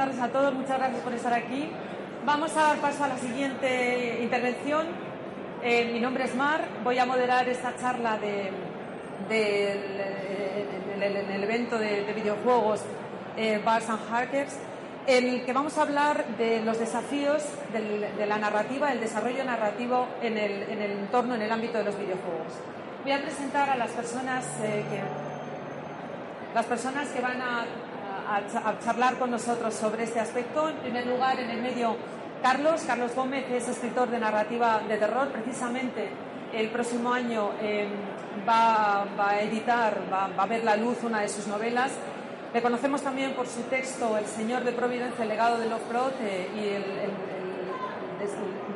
Tardes a todos. Muchas gracias por estar aquí. Vamos a dar paso a la siguiente intervención. Eh, mi nombre es Mar. Voy a moderar esta charla de, en el evento de, videojuegos eh, Bars and Hackers en el que vamos a hablar de los desafíos de la narrativa, el desarrollo narrativo en el, entorno, en el ámbito de los videojuegos. Voy a presentar a las personas eh, que las personas que van a, charlar con nosotros sobre este aspecto. En primer lugar, en el medio, Carlos. Carlos Gómez es escritor de narrativa de terror. Precisamente el próximo año eh, va, a editar, va, va a ver la luz una de sus novelas le conocemos también por su texto El Señor de Providencia, el legado de Lovecraft eh, y el,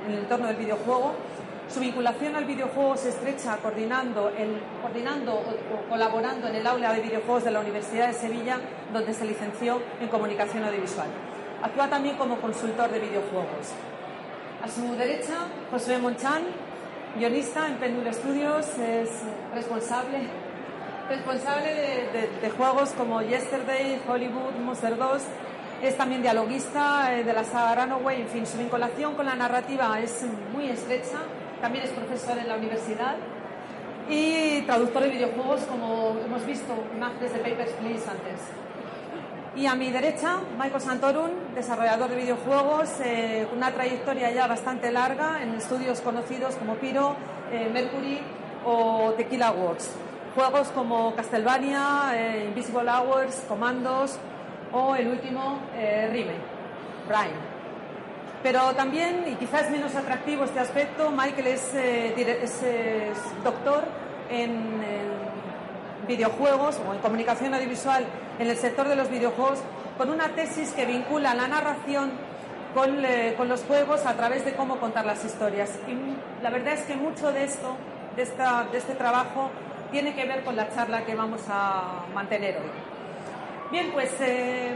el, entorno del videojuego. Su vinculación al videojuego se estrecha coordinando, coordinando o, colaborando en el aula de videojuegos de la Universidad de Sevilla, donde se licenció en comunicación audiovisual. Actúa también como consultor de videojuegos. A su derecha, José Monchán, guionista en Pendul Studios, es responsable responsable de, juegos como Yesterday, Hollywood, Monster 2. Es también dialoguista eh, de la saga Runaway. En fin, su vinculación con la narrativa es muy estrecha. También es profesor en la universidad y traductor de videojuegos, como hemos visto imágenes de Papers, Please antes. Y a mi derecha, Michael Santorum, desarrollador de videojuegos, eh, con una trayectoria ya bastante larga en estudios conocidos como Piro, eh, Mercury o Tequila Works. Juegos como Castlevania, eh, Invisible Hours, Commandos o el último eh, Rime, Prime. Pero también, y quizás menos atractivo este aspecto, Michael es, eh, doctor en, videojuegos o en comunicación audiovisual en el sector de los videojuegos con una tesis que vincula la narración con, con, los juegos a través de cómo contar las historias. Y la verdad es que mucho de esto, de este trabajo, tiene que ver con la charla que vamos a mantener hoy. Bien, pues eh,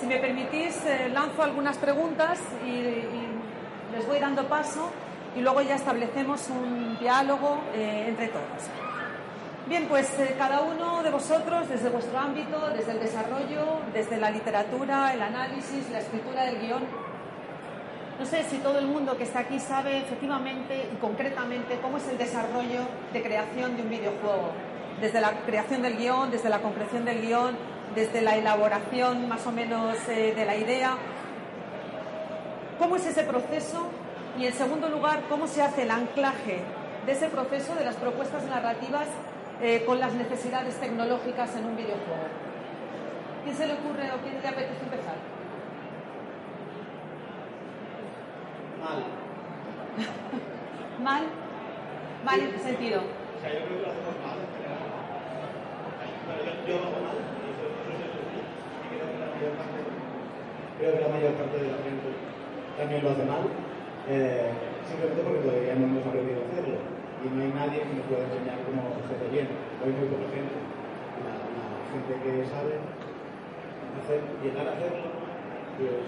si me permitís, eh, lanzo algunas preguntas y, les voy dando paso y luego ya establecemos un diálogo eh, entre todos. Bien, pues cada uno de vosotros, desde vuestro ámbito, desde el desarrollo, desde la literatura, el análisis, la escritura del guion, no sé si todo el mundo que está aquí sabe efectivamente y concretamente cómo es el desarrollo de creación de un videojuego. Desde la creación del guion, desde la concreción del guion, desde la elaboración más o menos eh, de la idea. ¿Cómo es ese proceso? Y en segundo lugar, ¿cómo se hace el anclaje de ese proceso, de las propuestas narrativas, eh, con las necesidades tecnológicas en un videojuego? ¿Quién se le ocurre o quién le apetece empezar? Mal. ¿Mal? ¿Mal en qué sentido? O sea, yo creo que lo hacemos mal yo lo hago mal, y eso, eso es eso sí. Y creo que la mayor creo que la mayor parte de la gente también lo hace mal. Eh, simplemente porque todavía no hemos aprendido a hacerlo. Y no hay nadie que nos pueda enseñar cómo se hace bien. Hay muy poca gente. La, gente que sabe llegar a hacerlo, pues,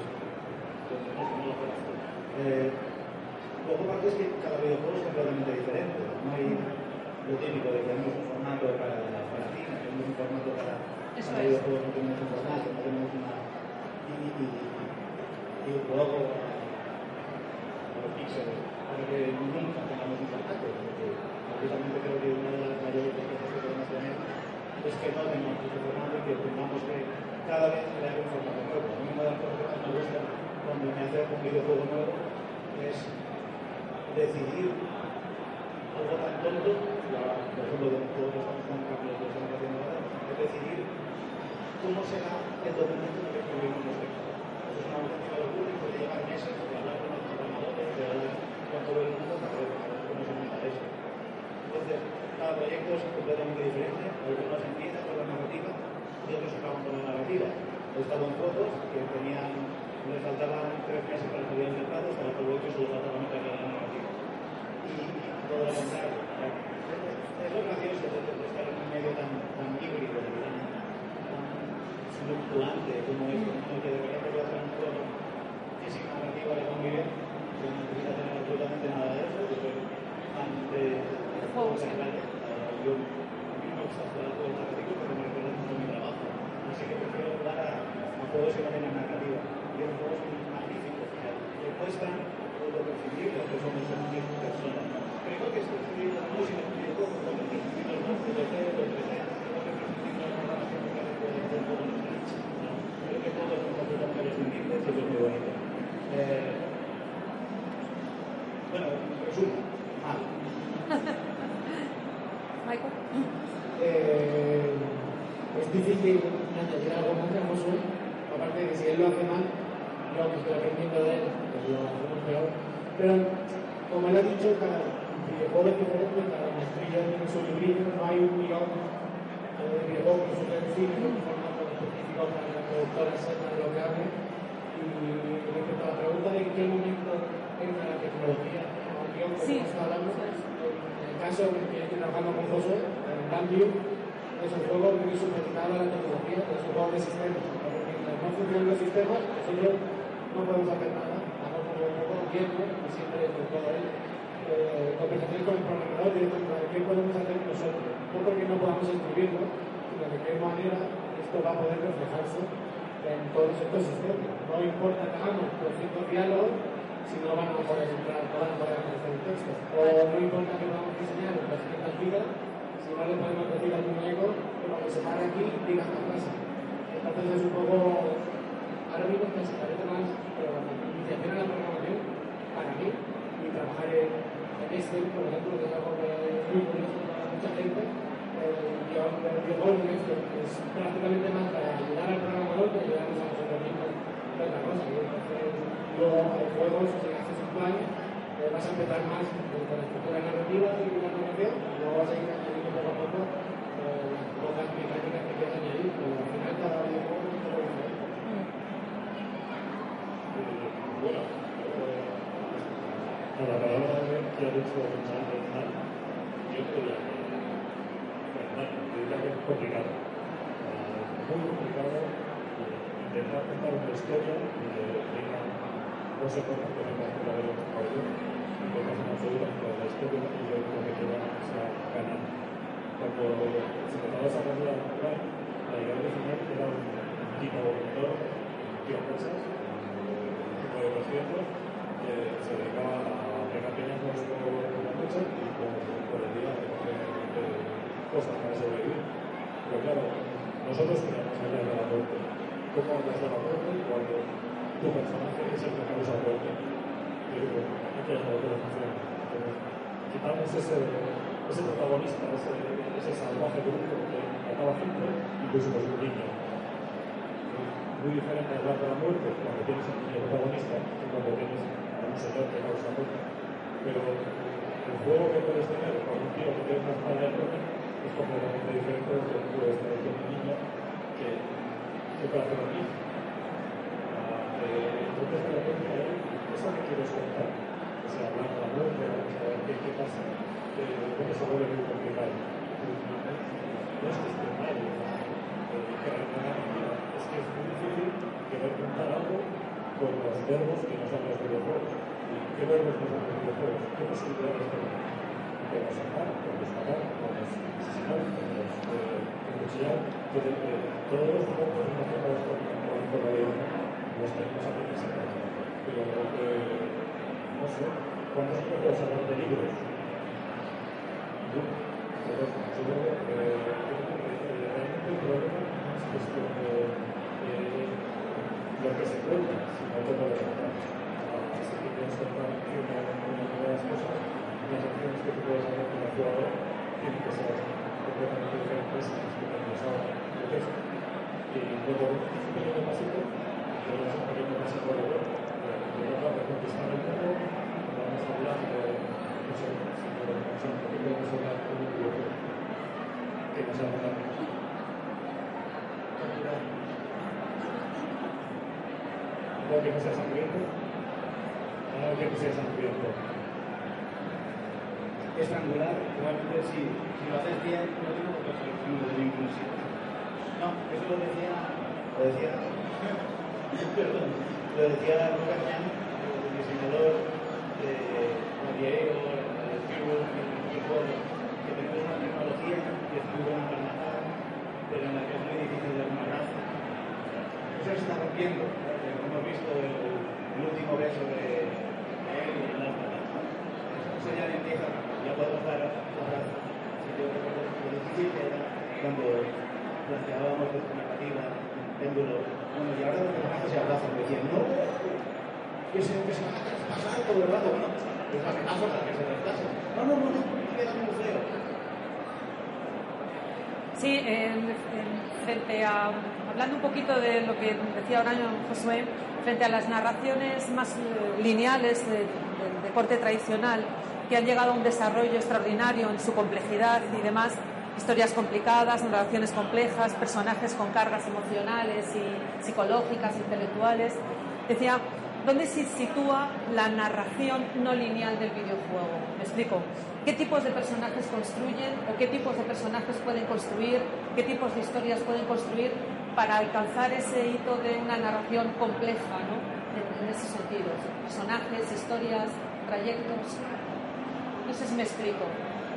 pues no, lo puede hacer. Eh, es que cada videojuego es completamente diferente. No hay lo típico de que tenemos un formato para, para cine, tenemos un formato para, Eso para videojuegos, no tenemos un formato, no tenemos una... Y, y, y, y luego los píxeles, para que nunca tengamos un formato, porque precisamente creo que una de las mayores cosas que podemos tener es que no tengamos ese formato y que tengamos que cada vez crear un formato nuevo. A mí me da cosas que me gusta cuando me hace un videojuego nuevo es decidir algo tan tonto, por ejemplo, de todos los lo que estamos haciendo ahora, es decidir cómo será el documento en el que escribimos. Eso es una locura y puede llevar meses de hablar con los programadores, de hablar con todo el mundo para ver cómo se monta eso. Entonces, cada proyecto es completamente diferente, algunos empiezan con la narrativa y otros acaban con la narrativa. He estado en juegos que tenían, les faltaban tres meses para salir al mercado, estaba todo hecho solo faltaba meter la narrativa. Y, todo lo contrario. Es lo gracioso de, de estar en un medio tan, tan híbrido, tan, tan fluctuante como es, como que de verdad te puede hacer un juego que sin narrativa de convivir, que no necesita tener absolutamente nada de eso, de juegos en calle. Yo, a mí me gusta jugar juegos narrativos porque me recuerda mucho mi trabajo. Así que prefiero jugar a, a juegos que no tienen narrativa. Y hay juegos magníficos que demuestran lo prescindible que somos como personas. Creo que esto es la música, el videojuego, lo que prescindible es más, lo que sea, lo que sea, lo que prescindible es más, lo que puede hacer todo los nichos. Creo que todos somos absolutamente prescindibles y eso es muy bonito. Eh, bueno, resumo, mal. Michael. Eh, es difícil añadir algo más a Josué, aparte de que si él lo hace mal, yo que estoy aprendiendo de él, pues lo hacemos peor. Pero, como él ha dicho, cada videojuego es diferente, cada maestrillo tiene su librito, no hay un guion eh, de videojuego que suele decir, un formato específico para que la productora sepa de lo que hable. Y respecto a la pregunta de en qué momento entra la tecnología o el guion que Sí. estamos hablando, en el caso en que estoy trabajando con Josué, en Cambio, es un juego muy supeditado a la tecnología, es un juego de sistemas. Porque mientras no funcionan los sistemas, nosotros no podemos hacer nada. Vamos como un poco viendo, y siempre con todo él, eh, conversaciones con el programador, directamente, de qué podemos hacer nosotros. No porque no podamos escribirlo, sino de qué manera esto va a poder reflejarse en todos estos sistemas. No importa que hagamos 200 diálogos, si no van a poder entrar, no van a poder aparecer en texto. O no importa que podamos diseñar 200 vidas, si no le podemos decir al muñeco que cuando se pare aquí diga esta frase. Entonces es un poco, ahora mismo que se parece más pero la iniciación a la programación para mí y trabajar en, en Excel, por ejemplo, que es algo que para mucha gente. El videojuego en Excel es prácticamente más para ayudar al programador que ayudarnos a nosotros mismos otra cosa. Luego el juego, si un plan, eh, vas a empezar más con la estructura narrativa y la programación, y luego vas a ir añadiendo poco a poco eh, las pocas mecánicas que quieras añadir, pero al final cada videojuego es un poco diferente. Bueno, a la palabra que ha dicho yo podría Bernal, yo diría que es complicado. Ah, Muy complicado eh, intentar contar una historia que tenga no se puede hacer una historia de los caballeros, y que pasa una segura de la historia y yo creo que queda esa ganar. Cuando se empezaba a desarrollar la cultura, la idea original era un tipo motor, un tío cosas, tipo de 200 que se dedicaba a pegar peñazos por la noche y por el día a eh, cosas para sobrevivir. Pero claro, nosotros queríamos hablar de la muerte. ¿Cómo hablas de la muerte cuando tu personaje es el que causa muerte? Yo digo, hay que saber cómo funciona. Entonces, quitamos ese, ese protagonista, ese, ese salvaje bruto que mataba gente y pusimos un niño muy diferente hablar de la muerte cuando tienes a un niño protagonista que cuando tienes a un señor que causa muerte. Pero el juego que puedes tener con un tío que tiene una espada de muerte completamente diferente de lo que puedes tener con un niño que, puede hacer un niño. Ah, eh, entonces, de repente, ahí, eso que quieres contar, o sea, hablar de la muerte, qué, qué pasa, de repente se vuelve muy complicado. No es que esté mal, eh, es que es muy difícil querer contar algo con los verbos que nos dan los videojuegos. ¿Y qué verbos nos dan los videojuegos? ¿Qué posibilidades tenemos? Sino todo lo demás. Tú quieres contar una, una de las cosas, las acciones que tú puedes hacer como jugador tienen que ser completamente diferentes a las que texto. Y luego un pequeño pasito, un pequeño pasito de de el mundo, vamos a hablar de, no sé, que podemos hablar de un videojuego que nos hablar. algo que no sea sangriento, algo que no sea sangriento. Estrangular, realmente sí. Si lo haces bien, no tengo por qué hacer de inclusivo. No, eso lo decía, lo decía, perdón, lo decía Robertian, el diseñador de Diego, el Cube, el juego, que tenemos una tecnología que es muy buena para matar, pero en la que es muy difícil de matar. Eso se está rompiendo. Hemos visto el, el último beso de él y el Eso ya empieza, ya difícil que era cuando planteábamos nuestra narrativa, péndulo. Bueno, y ahora los personajes se abrazan, decían, no, que se, van a traspasar todo el rato. Bueno, es la metáfora que se traspasan. No, no, no, no, no queda muy feo. Sí, en, en, frente a, hablando un poquito de lo que decía ahora Josué, frente a las narraciones más eh, lineales de, de, de, tradicional, que han llegado a un desarrollo extraordinario en su complejidad y demás, historias complicadas, narraciones complejas, personajes con cargas emocionales y psicológicas, intelectuales, decía, ¿dónde se sitúa la narración no lineal del videojuego? Me explico. ¿Qué tipos de personajes construyen o qué tipos de personajes pueden construir? ¿Qué tipos de historias pueden construir para alcanzar ese hito de una narración compleja, ¿no? En, en esos sentidos. Personajes, historias, trayectos. No sé si me explico.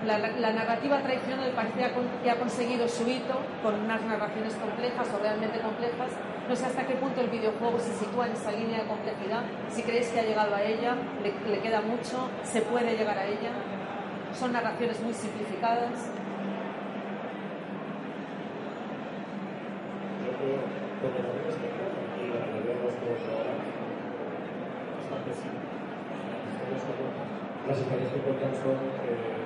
La, narrativa tradicional parecía que ha conseguido su hito con unas narraciones complejas o realmente complejas. No sé hasta qué punto el videojuego se sitúa en esa línea de complejidad. Si creéis que ha llegado a ella, le, le queda mucho, se puede llegar a ella. Son narraciones muy simplificadas. Yo creo que por lo menos y la mayoría de los juegos ahora bastante simple. Las historias que cuentan son eh,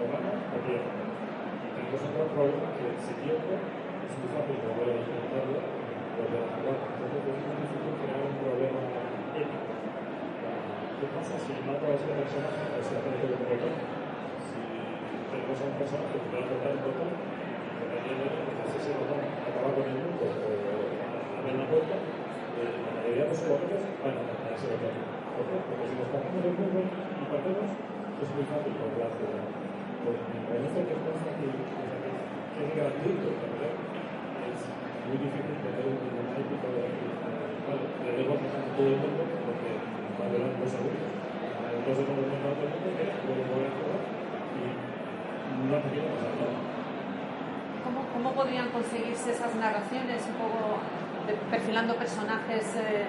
o bien. Y tenemos otro problema que ese tiempo es muy fácil volver a ejecutarlo, volver a jugar. Entonces es muy difícil crear un problema ético. ¿Qué pasa si mato a este personaje o si aparece un botón? Si tenemos a un personaje que puede apretar el botón, entonces ese botón acaba con el mundo o abre la puerta, eh, la mayoría de los jugadores van a apretar ese botón. Porque si nos pasamos el mundo y perdemos, es muy fácil volver a jugar. Porque me parece que que, es gratuito. Es muy difícil tener un ético de Vale, le debo a todo el mundo porque a durar dos segundos. Entonces, como el todo el mundo, que puedo volver a jugar y no tenido pasar nada. ¿Cómo, ¿Cómo podrían conseguirse esas narraciones un poco perfilando personajes eh,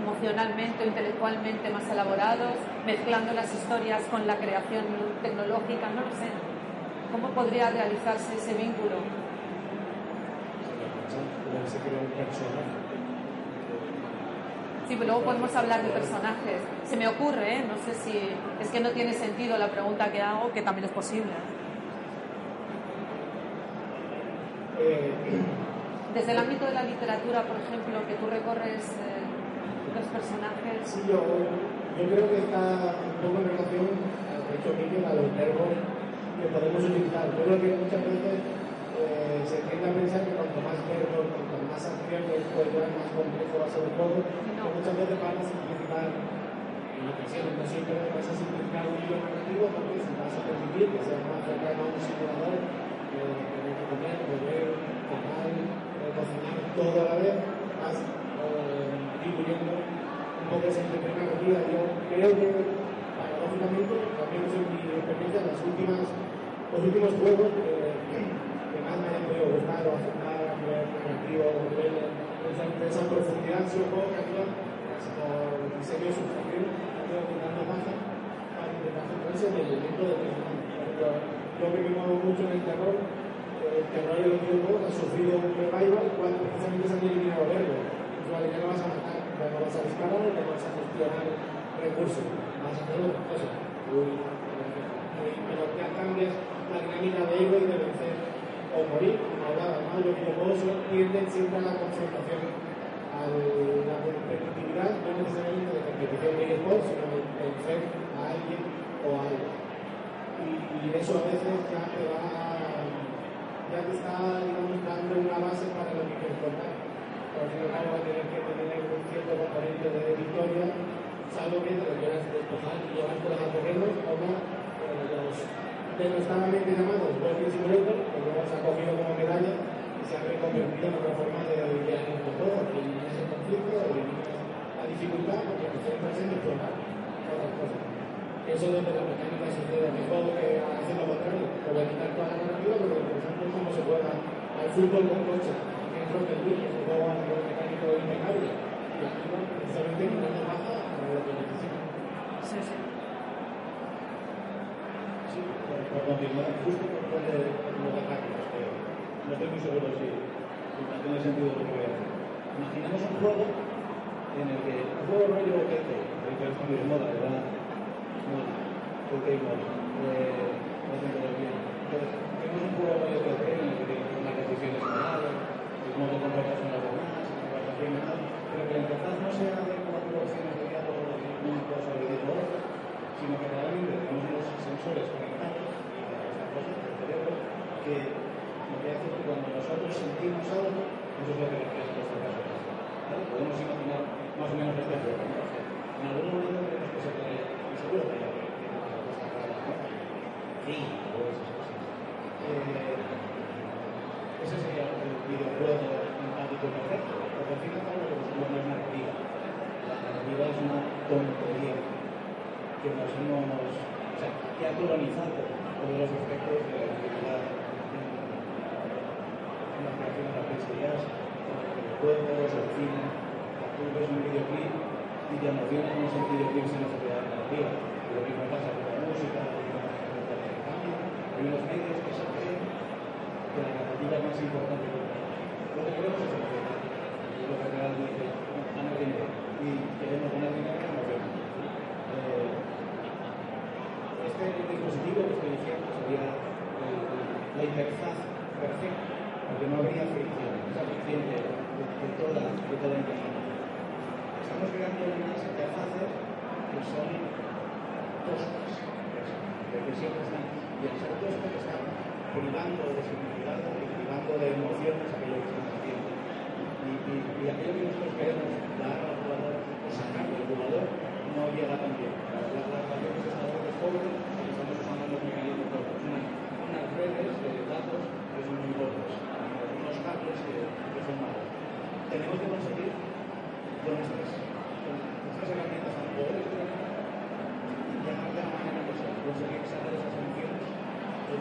emocionalmente o intelectualmente más elaborados, mezclando las historias con la creación tecnológica? No lo sé. ¿Cómo podría realizarse ese vínculo? Sí, pero luego podemos hablar de personajes. Se me ocurre, ¿eh? no sé si es que no tiene sentido la pregunta que hago, que también es posible. Eh, Desde el ámbito de la literatura, por ejemplo, que tú recorres eh, los personajes. Sí, yo, yo creo que está un poco en relación, de hecho, Miguel, a los verbos que podemos utilizar. Yo creo que muchas veces eh, se tiende a pensar que cuanto más verbos, cuanto más acciones, pues ya más complejo va a ser un juego. No. Muchas veces van a simplificar, en ocasiones, no siempre, vas a simplificar un hilo narrativo porque si vas a permitir que sea más cercano a un simulador, eh, que comer, beber, tomar, eh, cocinar todo a la vez, vas eh, diluyendo un poco esa intención narrativa. Yo creo que, paradójicamente, también es mi experiencia, las últimas, los últimos juegos que, que más me han podido gustar o aceptar a nivel narrativo, a nivel de esa, profundidad, han sido juegos que casi por diseño subjetivo, han ido quitando baja para intentar centrarse en el elemento de personaje. Yo que me muevo mucho en el terror, el terror de los videojuegos ha sufrido un revival cuando precisamente se han eliminado verbos. Vale, ya no vas a matar, vas a ya no vas a gestionar recursos, vas a hacer otra cosa. Pero ya cambias la dinámica de ego y de vencer o morir, como hablaba, ¿no? Los videojuegos tienden siempre a la confrontación, a la competitividad, no necesariamente de competición de eSports, sino de vencer a alguien o a algo. Y, eso a veces ya te va, ya te está, digamos, dando una base para lo que contar. Por al fin y al cabo va a tener que tener un cierto componente de victoria, y como eh, luego se ha cogido como medalla y se ha reconvertido en otra forma de lidiar en el juego, que eliminas el conflicto, la dificultad, porque te centras en explorar otras cosas. Eso desde la mecánica sucede en que lo contrario, a quitar toda la narrativa, pero lo interesante es cómo se juega al fútbol con coche, que es lo que mecánico impecable, y aquí precisamente no te baja Sí, sí. Sí, por, continuar, justo por poner los tácticos, que no estoy muy seguro si, si tiene sentido lo que voy a decir. Imaginemos un juego en el que un juego rollo OKT, que es muy de moda, ¿verdad? Moda, OK moda, no sé cómo bien. Entonces, tenemos un juego rollo OKT en el que unas decisiones morales, el modo de comportarse con los demás, conversación y tal, pero que la interfaz no sea de cuatro opciones de diálogo, de cosa o sino que realmente tenemos unos sensores conectados y estas cosas del cerebro que lo que hace es que cuando nosotros sentimos algo, eso es lo que refleja nuestro caso. ¿vale? Podemos imaginar más o menos este juego. ¿no? O en algún momento tenemos que se puede, y seguro que hay alguien que tiene una cosa rara, ¿no? Todas esas cosas. Eh, ese sería el videojuego empático perfecto, porque al fin y al lo que buscamos no es narrativa. La narrativa es una tontería que nos hemos, o sea, que ha colonizado todos los aspectos de la actividad en la creación de las pizzerías, los juegos, el cine, tú ves un videoclip y te emociona como es el videoclip sin necesidad de narrativa. Lo mismo pasa con la música, con unos medios que se creen que la narrativa es más importante que lo que queremos es lo que realmente ganar dinero. Y queremos ganar dinero con emoción. Eh, este dispositivo que estoy diciendo sería la interfaz perfecta, porque no habría fricción, esa fricción de, de, de toda, de toda interfaz. Estamos creando unas interfaces que son toscas, que siempre están, y al ser toscas están privando de significado y privando de emociones aquello que estamos haciendo. Y, y, y aquello que nosotros queremos dar no llega. La, la, la relación que se y estamos usando los mecanismos. Unas, redes de datos que son muy pobres, unos cables que, son malos. Tenemos que conseguir con estas, estas herramientas tan pobres que tenemos, de la manera que sea, conseguir esas emociones y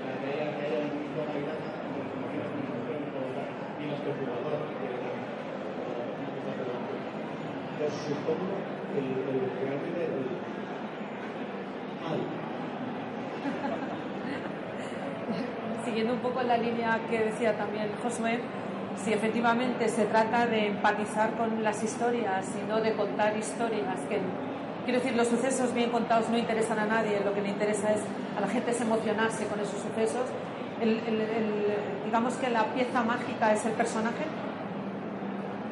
para que haya, que haya un tonalidad entre las emociones que nos pueden provocar y las que el jugador quiere dar. Pues supongo que el, el, realmente el mal. Siguiendo un poco la línea que decía también Josué, si efectivamente se trata de empatizar con las historias y no de contar historias que quiero decir los sucesos bien contados no interesan a nadie lo que le interesa es a la gente es emocionarse con esos sucesos. El- el- el- digamos que la pieza mágica es el personaje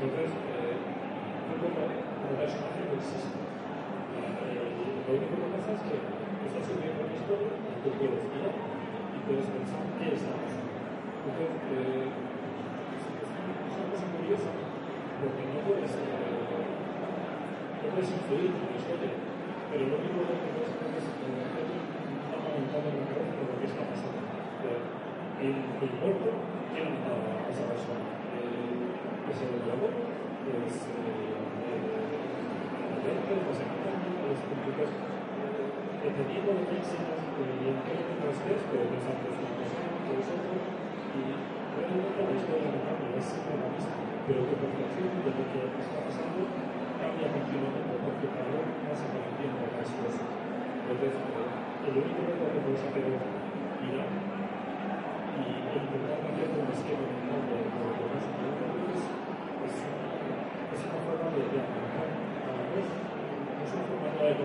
Entonces, eh, un poco como personaje. Eh, lo único que pasa es que estás subiendo una historia y tú puedes guiar y puedes pensar qué pasando. Entonces, eh, es una cosa curiosa porque no puedes, eh, influir en la historia, pero lo único que puedes hacer es eh, hacer un mapa mental en lo que está pasando. Eh, El, el muerto a esa persona. El, es el lobo, es eh, el, el lentes, desenfondo, los computadores, dependiendo de y en qué pero que es y realmente la historia cambia, es siempre la pero tu percepción de lo que está pasando cambia continuamente porque cada vez más tiempo las cosas. Entonces, el único modo que es mirar y intentar hacer un esquema de lo que es, es una forma de es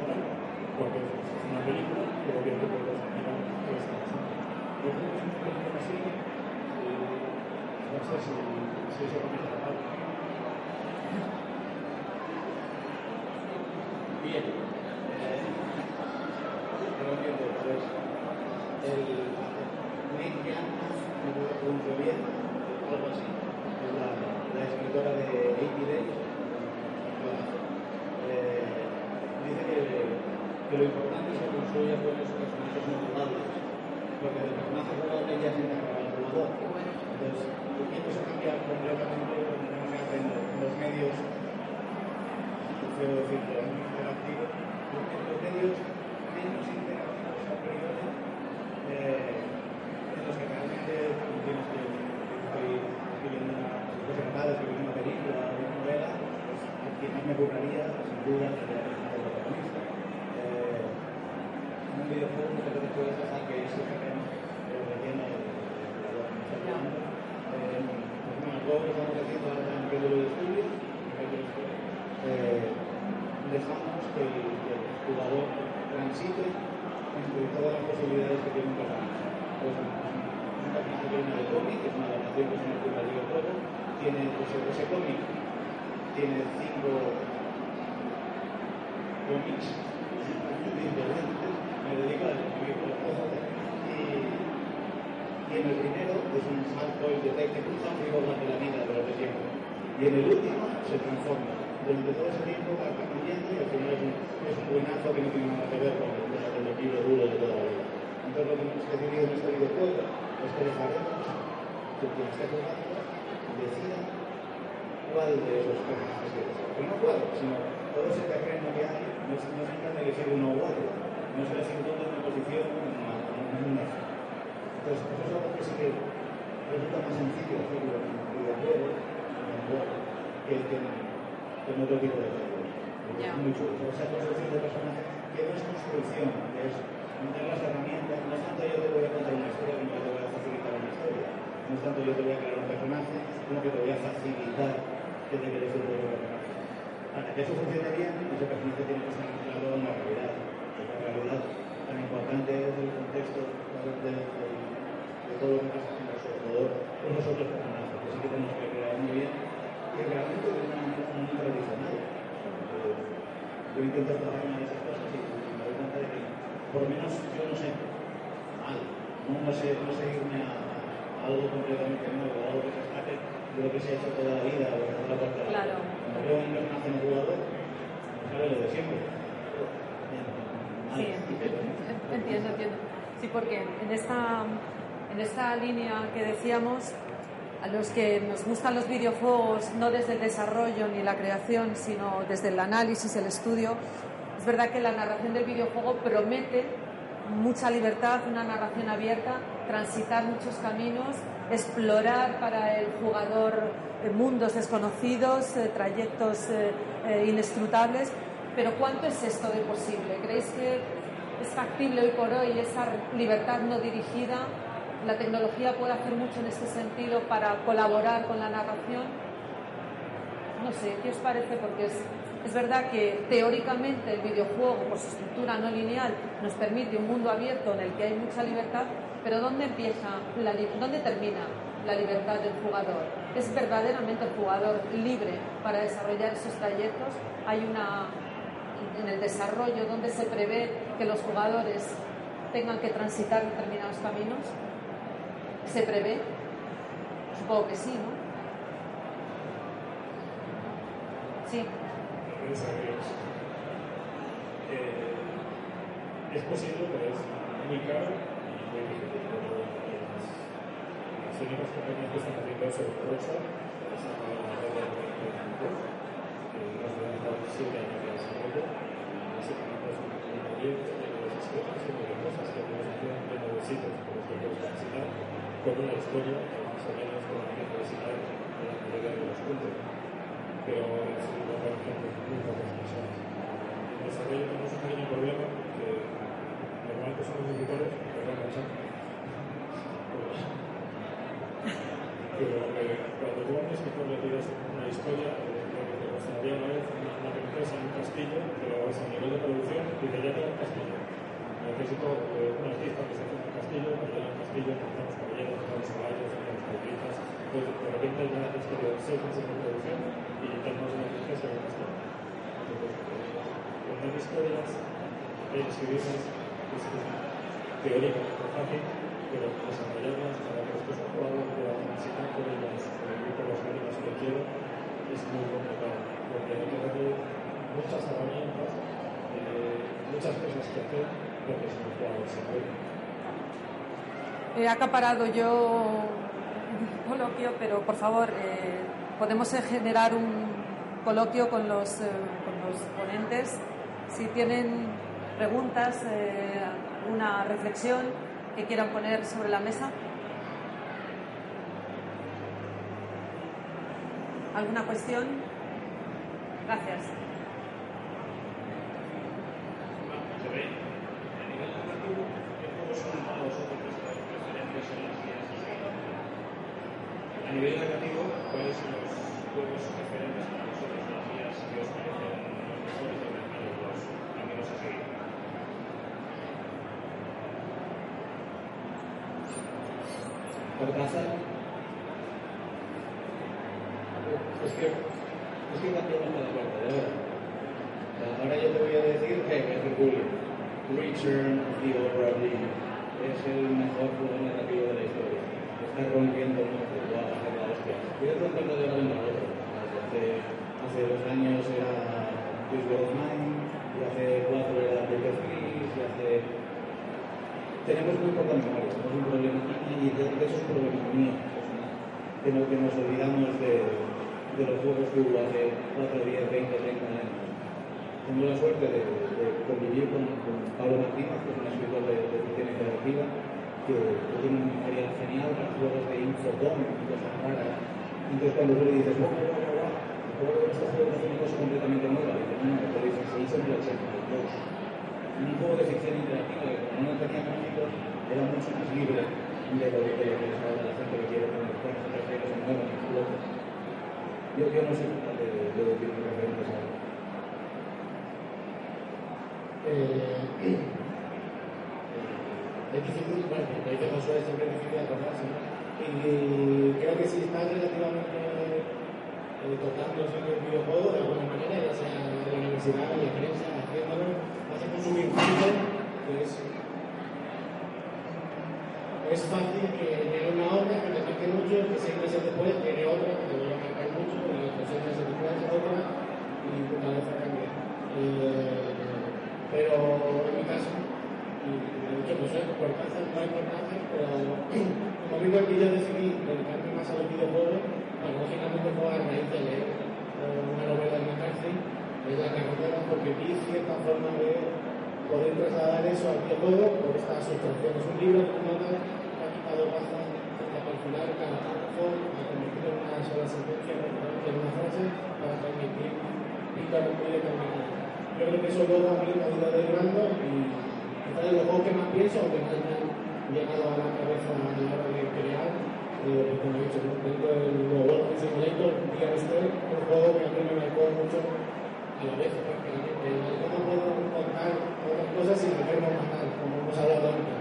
porque es una película que está pasando. Yo creo que es película así, no sé si, si eso lo me mal. Bien. El Nick Young, no lo pronuncio bien, algo así, es la, la escritora de 80 Days, eh, dice que, que lo importante es que construya buenos personajes no jugables, porque el personaje jugable ya se encarga al jugador. Entonces, y eso cambia completamente lo que tenemos que hacer en los medios quiero decir, que es muy interactivo, porque los medios menos interactivos a priori, eh, en los que realmente tienes que, estoy escribiendo una presentada, escribiendo una película, una novela, pues al final me burlaría, sin duda, de la el protagonista. Eh, en un videojuego muchas veces puedes dejar que terreno lo que bueno, el juego que estamos haciendo en de Estudios, eh, dejamos que el, que jugador transite entre todas las posibilidades que tiene un personaje. Pues, un personaje que viene de cómic, que es una adaptación que se me ocurre al juego, tiene ese cómic, tiene cinco cómics diferentes, me dedico a escribir los cosas y, y en el primero es un salto y detective, un salto de la vida de siempre. Y en el último se transforma durante todo ese tiempo va cambiando y al final es un, es un buenazo que no tiene nada que ver con el, con duro de toda la vida. Entonces lo que hemos decidido en este videojuego es que dejaremos que quien esté jugando decida cuál de esos personajes es. No cuál, sino todo ese terreno que hay, no se no de elegir uno u otro, no les encuentra en una posición en un eje. Entonces, eso es algo que sí que resulta más sencillo hacerlo en un videojuego, en juego, que, que en otro tipo de juegos. Yeah. Es muy chulo. Esa construcción de personaje que no es construcción, que es tener las herramientas. No es tanto yo te voy a contar una historia como yo te voy a facilitar una historia. No es tanto yo te voy a crear un personaje, sino que te voy a facilitar que te quieres un personaje. Para que eso funcione bien, ese personaje tiene que estar anclado en la realidad. La realidad tan importante es el contexto de, de, de todo lo que pasa, sino sobre todo con los otros personajes, que sí que tenemos que crear muy bien y realmente de una manera muy tradicional. Yo intento trabajar en esas cosas y me doy cuenta de que, por lo menos, yo no sé algo. No, no, sé, no sé irme a, a algo completamente nuevo, algo que se escape de lo que se ha hecho toda la vida o de otra parte. Claro. Cuando veo un personaje en jugador, sale lo de siempre. Sí, entiendo, entiendo. Sí, porque en esta, en esta línea que decíamos, a los que nos gustan los videojuegos no desde el desarrollo ni la creación, sino desde el análisis, el estudio, es verdad que la narración del videojuego promete mucha libertad, una narración abierta, transitar muchos caminos, explorar para el jugador eh, mundos desconocidos, eh, trayectos eh, inescrutables. Pero ¿cuánto es esto de posible? ¿Creéis que es factible hoy por hoy esa libertad no dirigida la tecnología puede hacer mucho en este sentido para colaborar con la narración. No sé, ¿qué os parece? Porque es, es verdad que teóricamente el videojuego, por su estructura no lineal, nos permite un mundo abierto en el que hay mucha libertad, pero ¿dónde empieza, dónde termina la libertad del jugador? ¿Es verdaderamente el jugador libre para desarrollar esos trayectos? Hay una, en el desarrollo donde se prevé que los jugadores tengan que transitar determinados caminos? ¿Se prevé? Supongo que sí, ¿no? Sí. Eh, es posible, pero es muy caro y muy difícil. Las únicas compañías que están haciendo eso en Rosa están pagando la de nos voy a estar siete años de básicamente es un proyecto de sistemas y de cosas que en pleno de sitios por los que con una historia más o menos con la visitar en la mayoría de los puntos. Pero es una operación de muy pocas personas. En desarrollo tenemos un pequeño problema que normalmente son los editores, perdón, pero eh, cuando tú haces que tú le pides una historia, lo que te gustaría una vez una, empresa en un castillo, pero es a nivel de producción y te llega un castillo. Necesito eh, un artista que se hace un castillo, un castillo, necesitamos caballeros, necesitamos caballos, necesitamos caballitas, pues de repente ya seis meses de producción y tenemos una empresa en un castillo. Entonces, contar historias, escribirlas, es teóricamente fácil, pero desarrollarlas para que después pueda transitar por ellas, por los ánimas que quiero, es muy complicado, porque hay que darle muchas herramientas, eh, muchas cosas que hacer, porque no el jugador se puede. He acaparado yo el coloquio, pero por favor, eh, podemos generar un coloquio con los, eh, con los ponentes. Si tienen preguntas, eh, una reflexión que quieran poner sobre la mesa. ¿Alguna cuestión? Gracias. Se ve, a nivel narrativo, ¿qué juegos son para vosotros vuestras preferencias en las guías de seguida? A nivel narrativo, ¿cuáles son los juegos referentes en las guías que os parecen los mejores del mercado, los caminos a seguir? Es que, es que cambiamos la cuarta de hora. O sea, Ahora yo te voy a decir que Herculeo, Return of the Opera League, es el mejor juego narrativo de la historia. Está rompiendo el mundo, va a hacer la hostia. Voy a romperlo de la misma otro. Hace, hace dos años era This World Mine, y hace cuatro era Paper Please, y hace tenemos muy poca memoria, tenemos un problema, y es un problema mío, que, no, que nos olvidamos de, de los juegos que hubo hace 4, 10, 20, 30 años. Tengo la suerte de, convivir con, Pablo Martínez, que es un escritor de, de interactiva, que, que tiene una memoria genial para juegos de Infocom y cosas raras. Entonces cuando tú le dices, bueno, bueno, bueno, este juego hace una cosa completamente nueva, y dices, no, te dices, se hizo en el 82 un juego de ficción interactiva que como no tenía gráficos era mucho más libre de lo que de lo que es ahora la gente que quiere poner cosas que muevan y flotan. Yo, yo no capaz de, de decir mis referentes ahora. Eh, es difícil, bueno, dice Josué, siempre difícil ¿no? Y creo que si estás relativamente eh, tocando sobre el videojuego, de alguna manera, ya sea en la universidad, en la prensa, haciéndolo, a consumir tanto que es, es fácil que llegue una obra que te marque mucho, que seis meses después llegue otra que te vuelva a marcar mucho, y otros seis meses después otra, y tu cabeza cambia. Eh, pero en mi caso, y de hecho, no sé, por cáncer no hay importancia, pero como digo aquí yo decidí dedicarme más a los videojuegos, paradójicamente fue a raíz de leer eh, una novela de McCarthy, de la carretera, porque vi cierta forma de poder trasladar eso al videojuego por esta sustracción. Es un libro que nota que ha quitado baza hasta calcular cada párrafo, a convertirlo en una sola sentencia, en una frase, para transmitir pícaro muy determinado. Yo creo que eso luego a mí me ha ido derivando y quizás de los juegos que más pienso, que más me han llegado a la cabeza a la hora de crear, eh, pues como he dicho, ¿no? dentro del Walking Simulator, Día Story, un juego que a mí me marcó mucho a la vez prácticamente. ¿Cómo puedo contar otras cosas sin a matar, como hemos hablado antes?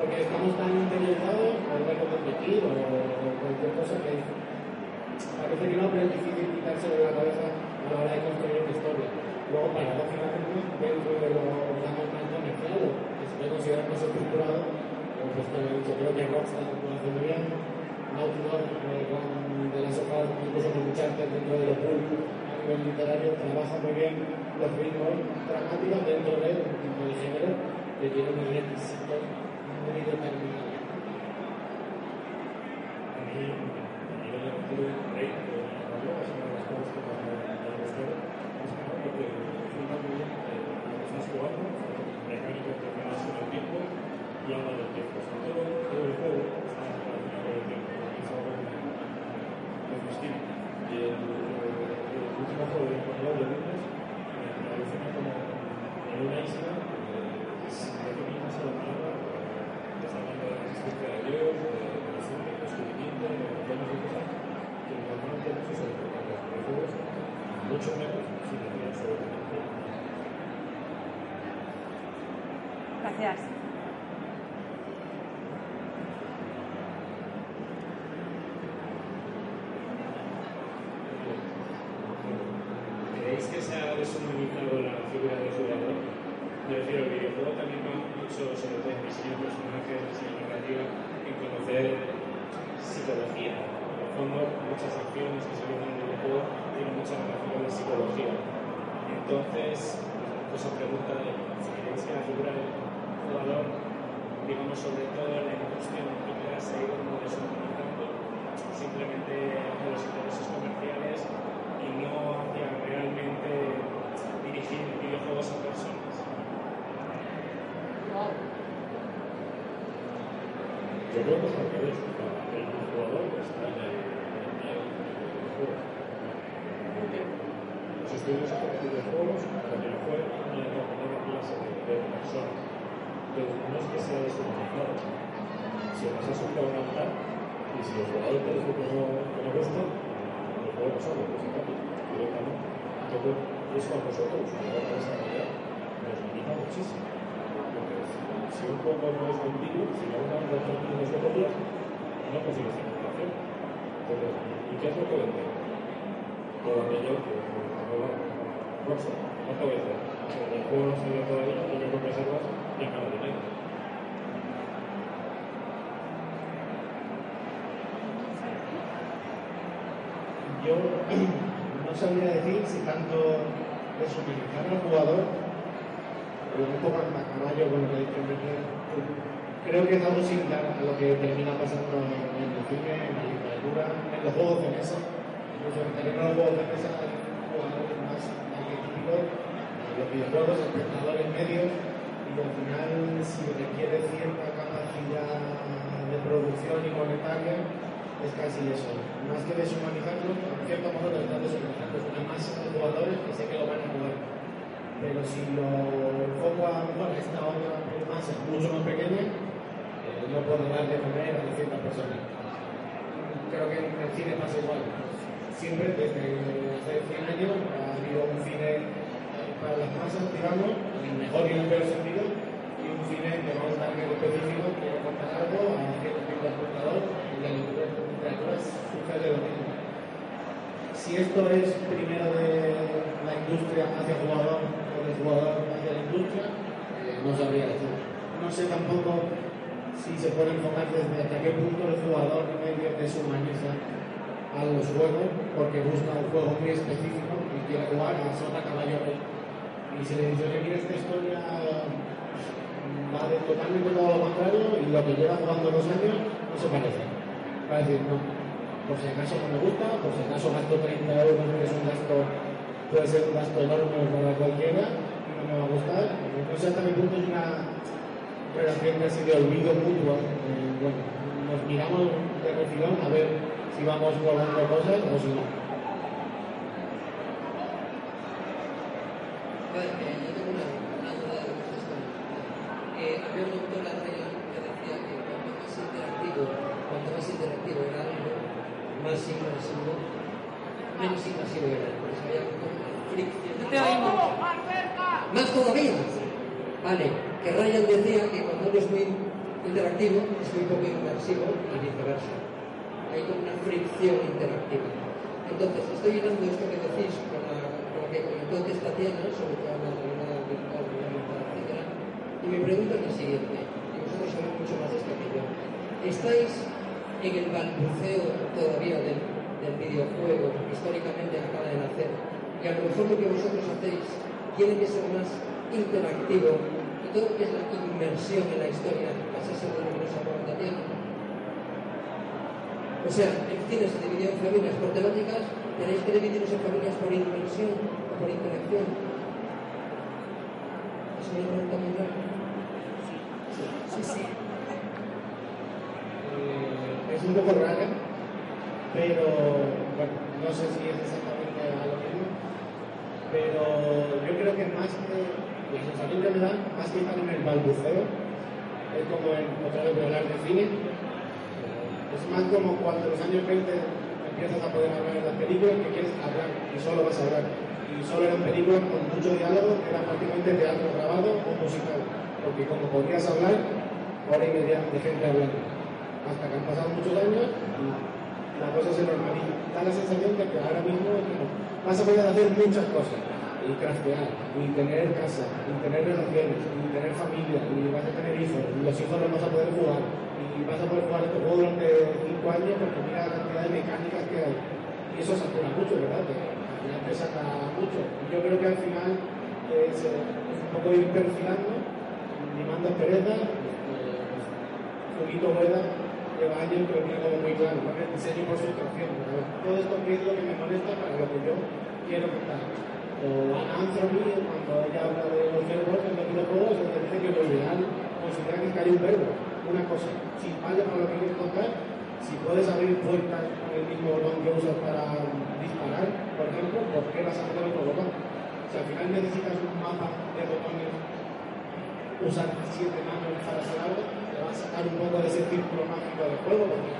Porque estamos tan interiorizados, o el verbo competir, o, cualquier cosa que parece que no, pero es difícil quitárselo de la cabeza a la hora de construir una historia. Luego, paradójicamente, dentro de lo digamos, más comercial, o que se puede considerar más estructurado, como pues dicho, creo que Rockstar lo hace muy bien, Naughty Dog, eh, con de las hojas, incluso con Uncharted dentro de los públicos, a nivel literario, trabaja muy bien los ritmos dramáticos dentro de un tipo de género que tiene unos requisitos muy determinados. A mí, a nivel narrativo, Rey, de narrativo, es una de las cosas extranjero, más que nada porque explica muy bien eh, lo que estás jugando, mecánicas que tienes en el tiempo y habla del tiempo. Sobre todo, todo el juego está relacionado con el tiempo, es algo muy distinto. Y el, el, último juego de Nicolás de Lunes me alucina como en una isla, eh, sin definir más la palabra, está hablando de la existencia de Dios, de, de la ciencia, del descubrimiento, de montones de cosas que normalmente no se suelen tocar en los videojuegos, mucho menos si decir absolutamente nada. Gracias. ¿Creéis que se ha deshumanizado la figura del jugador? Me refiero, el videojuego también va mucho, sobre todo en diseño de personajes, diseño narrativa, en conocer psicología. En el fondo, muchas acciones que se ven en el videojuego tienen mucha relación la psicología. Entonces, pues os pregunta de si creéis que la figura jugador, digamos, sobre todo en la industria multiplayer, se ha ido como deshumanizando simplemente hacia los intereses comerciales y no hacia realmente dirigir videojuegos a personas. Yo creo que es al revés. El jugador está en el juego. Los estudios de videojuegos también juegan una determinada clase de, personas. Pero no es que sea deshumanizado. Si vas a subir a un altar y si el jugador te dice que no, que no gusta, el juego no sale, pues se directamente. Entonces, eso a nosotros, a la hora de desarrollar, nos limita muchísimo. Porque si un juego no es vendido, si no una de las no consigues financiación. ¿Y qué es lo que vende? Todo aquello que no va. Rockstar, no te voy a hacer. El juego no salió todavía, lo único que reservas y gana dinero. Yo no sabría decir si tanto desutilizar al jugador o un poco a caballo con lo que dice Enrique. Creo que es algo similar a lo que termina pasando en el cine, en la literatura, en los juegos de mesa. Incluso en el terreno de los juegos de mesa hay jugadores más arquetípicos, los videojuegos, espectadores medios, y al final si requiere cierta capacidad de producción y monetaria, es casi eso. Más que deshumanizarlo, en cierto modo lo están deshumanizando. Es una masa de jugadores que sé que lo van a jugar. Pero si lo enfoco a, bueno, esta otra masa mucho más pequeña, no puedo dar de comer a 200 personas. Creo que en el cine pasa igual. Siempre, desde hace 100 años, ha habido un cine para las masas, digamos, en el mejor y en el peor sentido, y un cine que va a un target específico, que va a contar algo a cierto tipo de espectador, y la literatura sucede lo mismo. Si esto es primero de la industria hacia el jugador o del jugador hacia la industria, eh, no sabría decir. No sé tampoco si se puede enfocar desde hasta qué punto el jugador medio deshumaniza a los juegos porque busca un juego muy específico y quiere jugar a Sota Caballo Rey. Y si le dice que mira esta historia va de totalmente todo lo contrario y lo que lleva jugando dos años no se parece. Va a decir, no, por si acaso no me gusta, por si acaso gasto 30 euros, que es un gasto, puede ser un gasto enorme para cualquiera, no me va a gustar. No sé hasta qué punto es una relación casi de olvido mutuo. Eh, bueno, nos miramos de refilón a ver si vamos guardando cosas o si no. Vale, eh, yo tengo una, una duda de lo que estás comentando. Eh, había un autor años que decía que cuanto más interactivo, cuanto más interactivo era algo, más inmersivo, menos invasivo era. Se había como una fricción. No te oímos. Más todavía. Vale, que Ryan decía que cuando uno es muy interactivo es muy poco inmersivo y viceversa. Hay como una fricción interactiva. Entonces, estoy llenando esto que decís con la, con la que comentó antes Tatiana, sobre todo la realidad virtual, realidad, etc. Y mi pregunta es la siguiente, y vosotros sabéis mucho más de esto que yo. ¿Estáis en el balbuceo todavía del, videojuego que históricamente acaba de nacer? Y a lo mejor lo que vosotros hacéis tiene que ser más interactivo todo lo que es la inmersión en la historia pasa a ser de lo que nos habla Tatiana. O sea, el cine se dividió en familias por temáticas, tenéis que dividiros en familias por inmersión o por interacción. Es una pregunta muy grande. Sí, sí. Eh, es un poco rara, pero bueno, no sé si es exactamente a lo mismo, pero yo creo que más que la sensación que me da, más que estar en el balbuceo, es como en otra vez hablar de cine, es más como cuando los años 20 empiezas a poder hablar en las películas que quieres hablar y solo vas a hablar. Y solo eran películas con mucho diálogo, que era prácticamente teatro grabado o musical, porque como podrías hablar, hora y media de gente hablando. Hasta que han pasado muchos años y la cosa se normaliza. Da la sensación de que ahora mismo vas a poder hacer muchas cosas. Y craftear, y tener casa, y tener relaciones, y tener familia, y vas a tener hijos, y los hijos los vas a poder jugar, y vas a poder jugar este juego durante 5 años porque mira la cantidad de mecánicas que hay. Y eso satura mucho, ¿verdad? Que al final te mucho. Y yo creo que al final eh, es un poco ir perfilando, ni mandas pereza, Julito Rueda lleva años que lo como muy claro, ¿no? el diseño por sustracción. Todo esto que es lo que me molesta para lo que yo quiero contar. O Ana Anthony, cuando ella habla de los verbos en los videojuegos, ella dice que lo ideal considera que cae un verbo, una cosa. Si vale para lo que quieres contar, si puedes abrir puertas con el mismo botón que usas para disparar, por ejemplo, ¿por qué vas a meter otro botón? Si al final necesitas un mapa de botones, usar siete manos para hacer algo, te va a sacar un poco de ese círculo mágico del juego, porque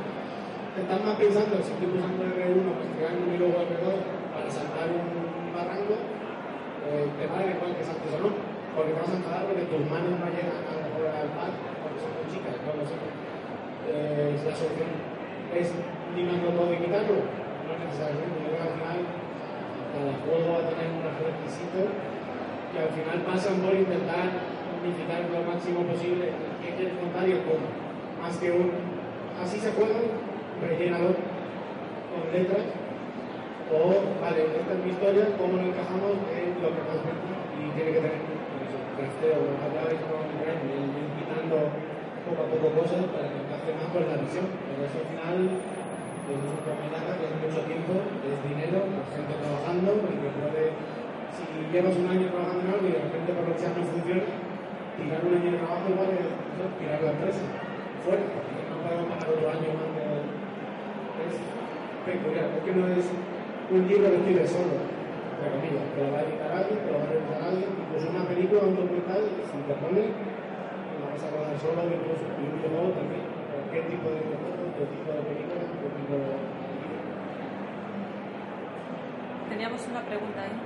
estás más pensando si estoy usando R1, pues triángulo y luego R2 para saltar un barranco, eh, te va a igual que saltes o no, porque te vas a enfadar porque tus manos no llegan a al pad, porque son muy chicas, no lo sé. Eh, la solución es limando todo y quitarlo, no necesariamente, yo creo que al final cada juego va a tener unos requisitos que al final pasan por intentar unificar lo máximo posible qué quieres contar y el. Más que un así se juega, rellénalo con letras, o vale, esta es mi historia, cómo lo encajamos en lo que más y tiene que tener pues, crafteo, lo que hablabais con quitando poco a poco cosas para que encaje más con la visión. Pero eso al final es una combinada que es mucho tiempo, es dinero, la gente trabajando y que puede, si llevas un año trabajando en algo y de repente por lo que sea no funciona, tirar un año de trabajo igual es tirar la empresa fuera, porque no podemos pagar otro año más de... Es peculiar, porque no es un libro que escribe solo, entre comillas, que lo va a editar alguien, que lo va a revisar alguien, incluso una película, un documental, si te pone, lo vas a rodar solo, incluso, y un videojuego también, qué tipo de videojuego, qué tipo de película, qué tipo de... Teníamos una pregunta ahí.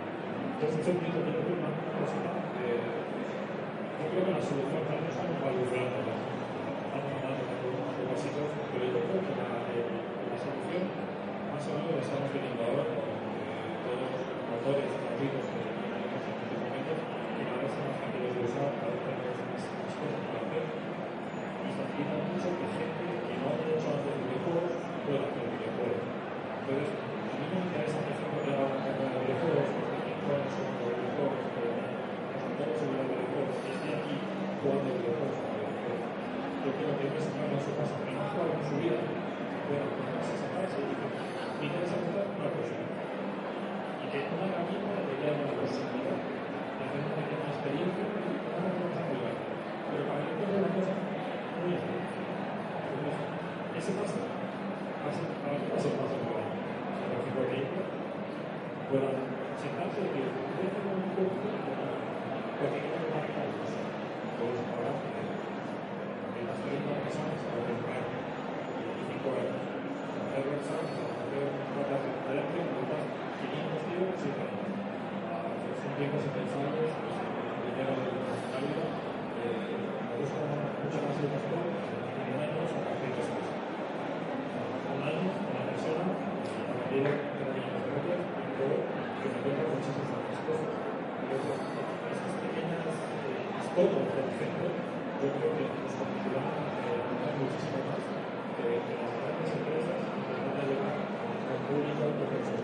Entonces, yo creo que una cosita, yo creo que la solución también estamos valorando, ¿no? Estamos dando algunos pasitos, pero yo creo que la, eh, la solución más o menos la estamos teniendo ahora con eh, todos los motores gratuitos que tenemos en estos momentos, que cada vez más fáciles de usar, cada vez tenemos más, más cosas para hacer, y facilita mucho que gente que no ha hecho hacer videojuegos pueda hacer videojuegos. Entonces, a mí me interesa, por ejemplo, que haga una carrera de videojuegos, porque son sobre videojuegos, pero todo sobre los videojuegos, y estoy aquí jugando videojuegos para videojuegos. Yo quiero que en ese caso su casa, que no ha jugado en su vida, pueda ponerse a sentarse y decir, me interesa jugar una cosa. Y que una una posibilidad experiencia, una cosa. Pero para que tenga una cosa muy específica. Ese ser, para mí ser más importante. Por que puedan sentarse y decir, voy a hacer un porque quiero tal cosa. Puedes pagar en las 30 personas a lo mejor 25 euros. Hacer websites, hacer notas de referencia, notas 500 euros, 7 euros. Son tiempos impensables, pues, el dinero de la vida. Eh, me gusta mucho más el pastor, en años de eso. Un año, una persona, a partir de 3 millones de euros, y luego que me encuentra muchísimas otras cosas. Y eso, esas pequeñas historias, por ejemplo, yo creo que nos muchísimo más que, que las grandes empresas intentan llegar al público que se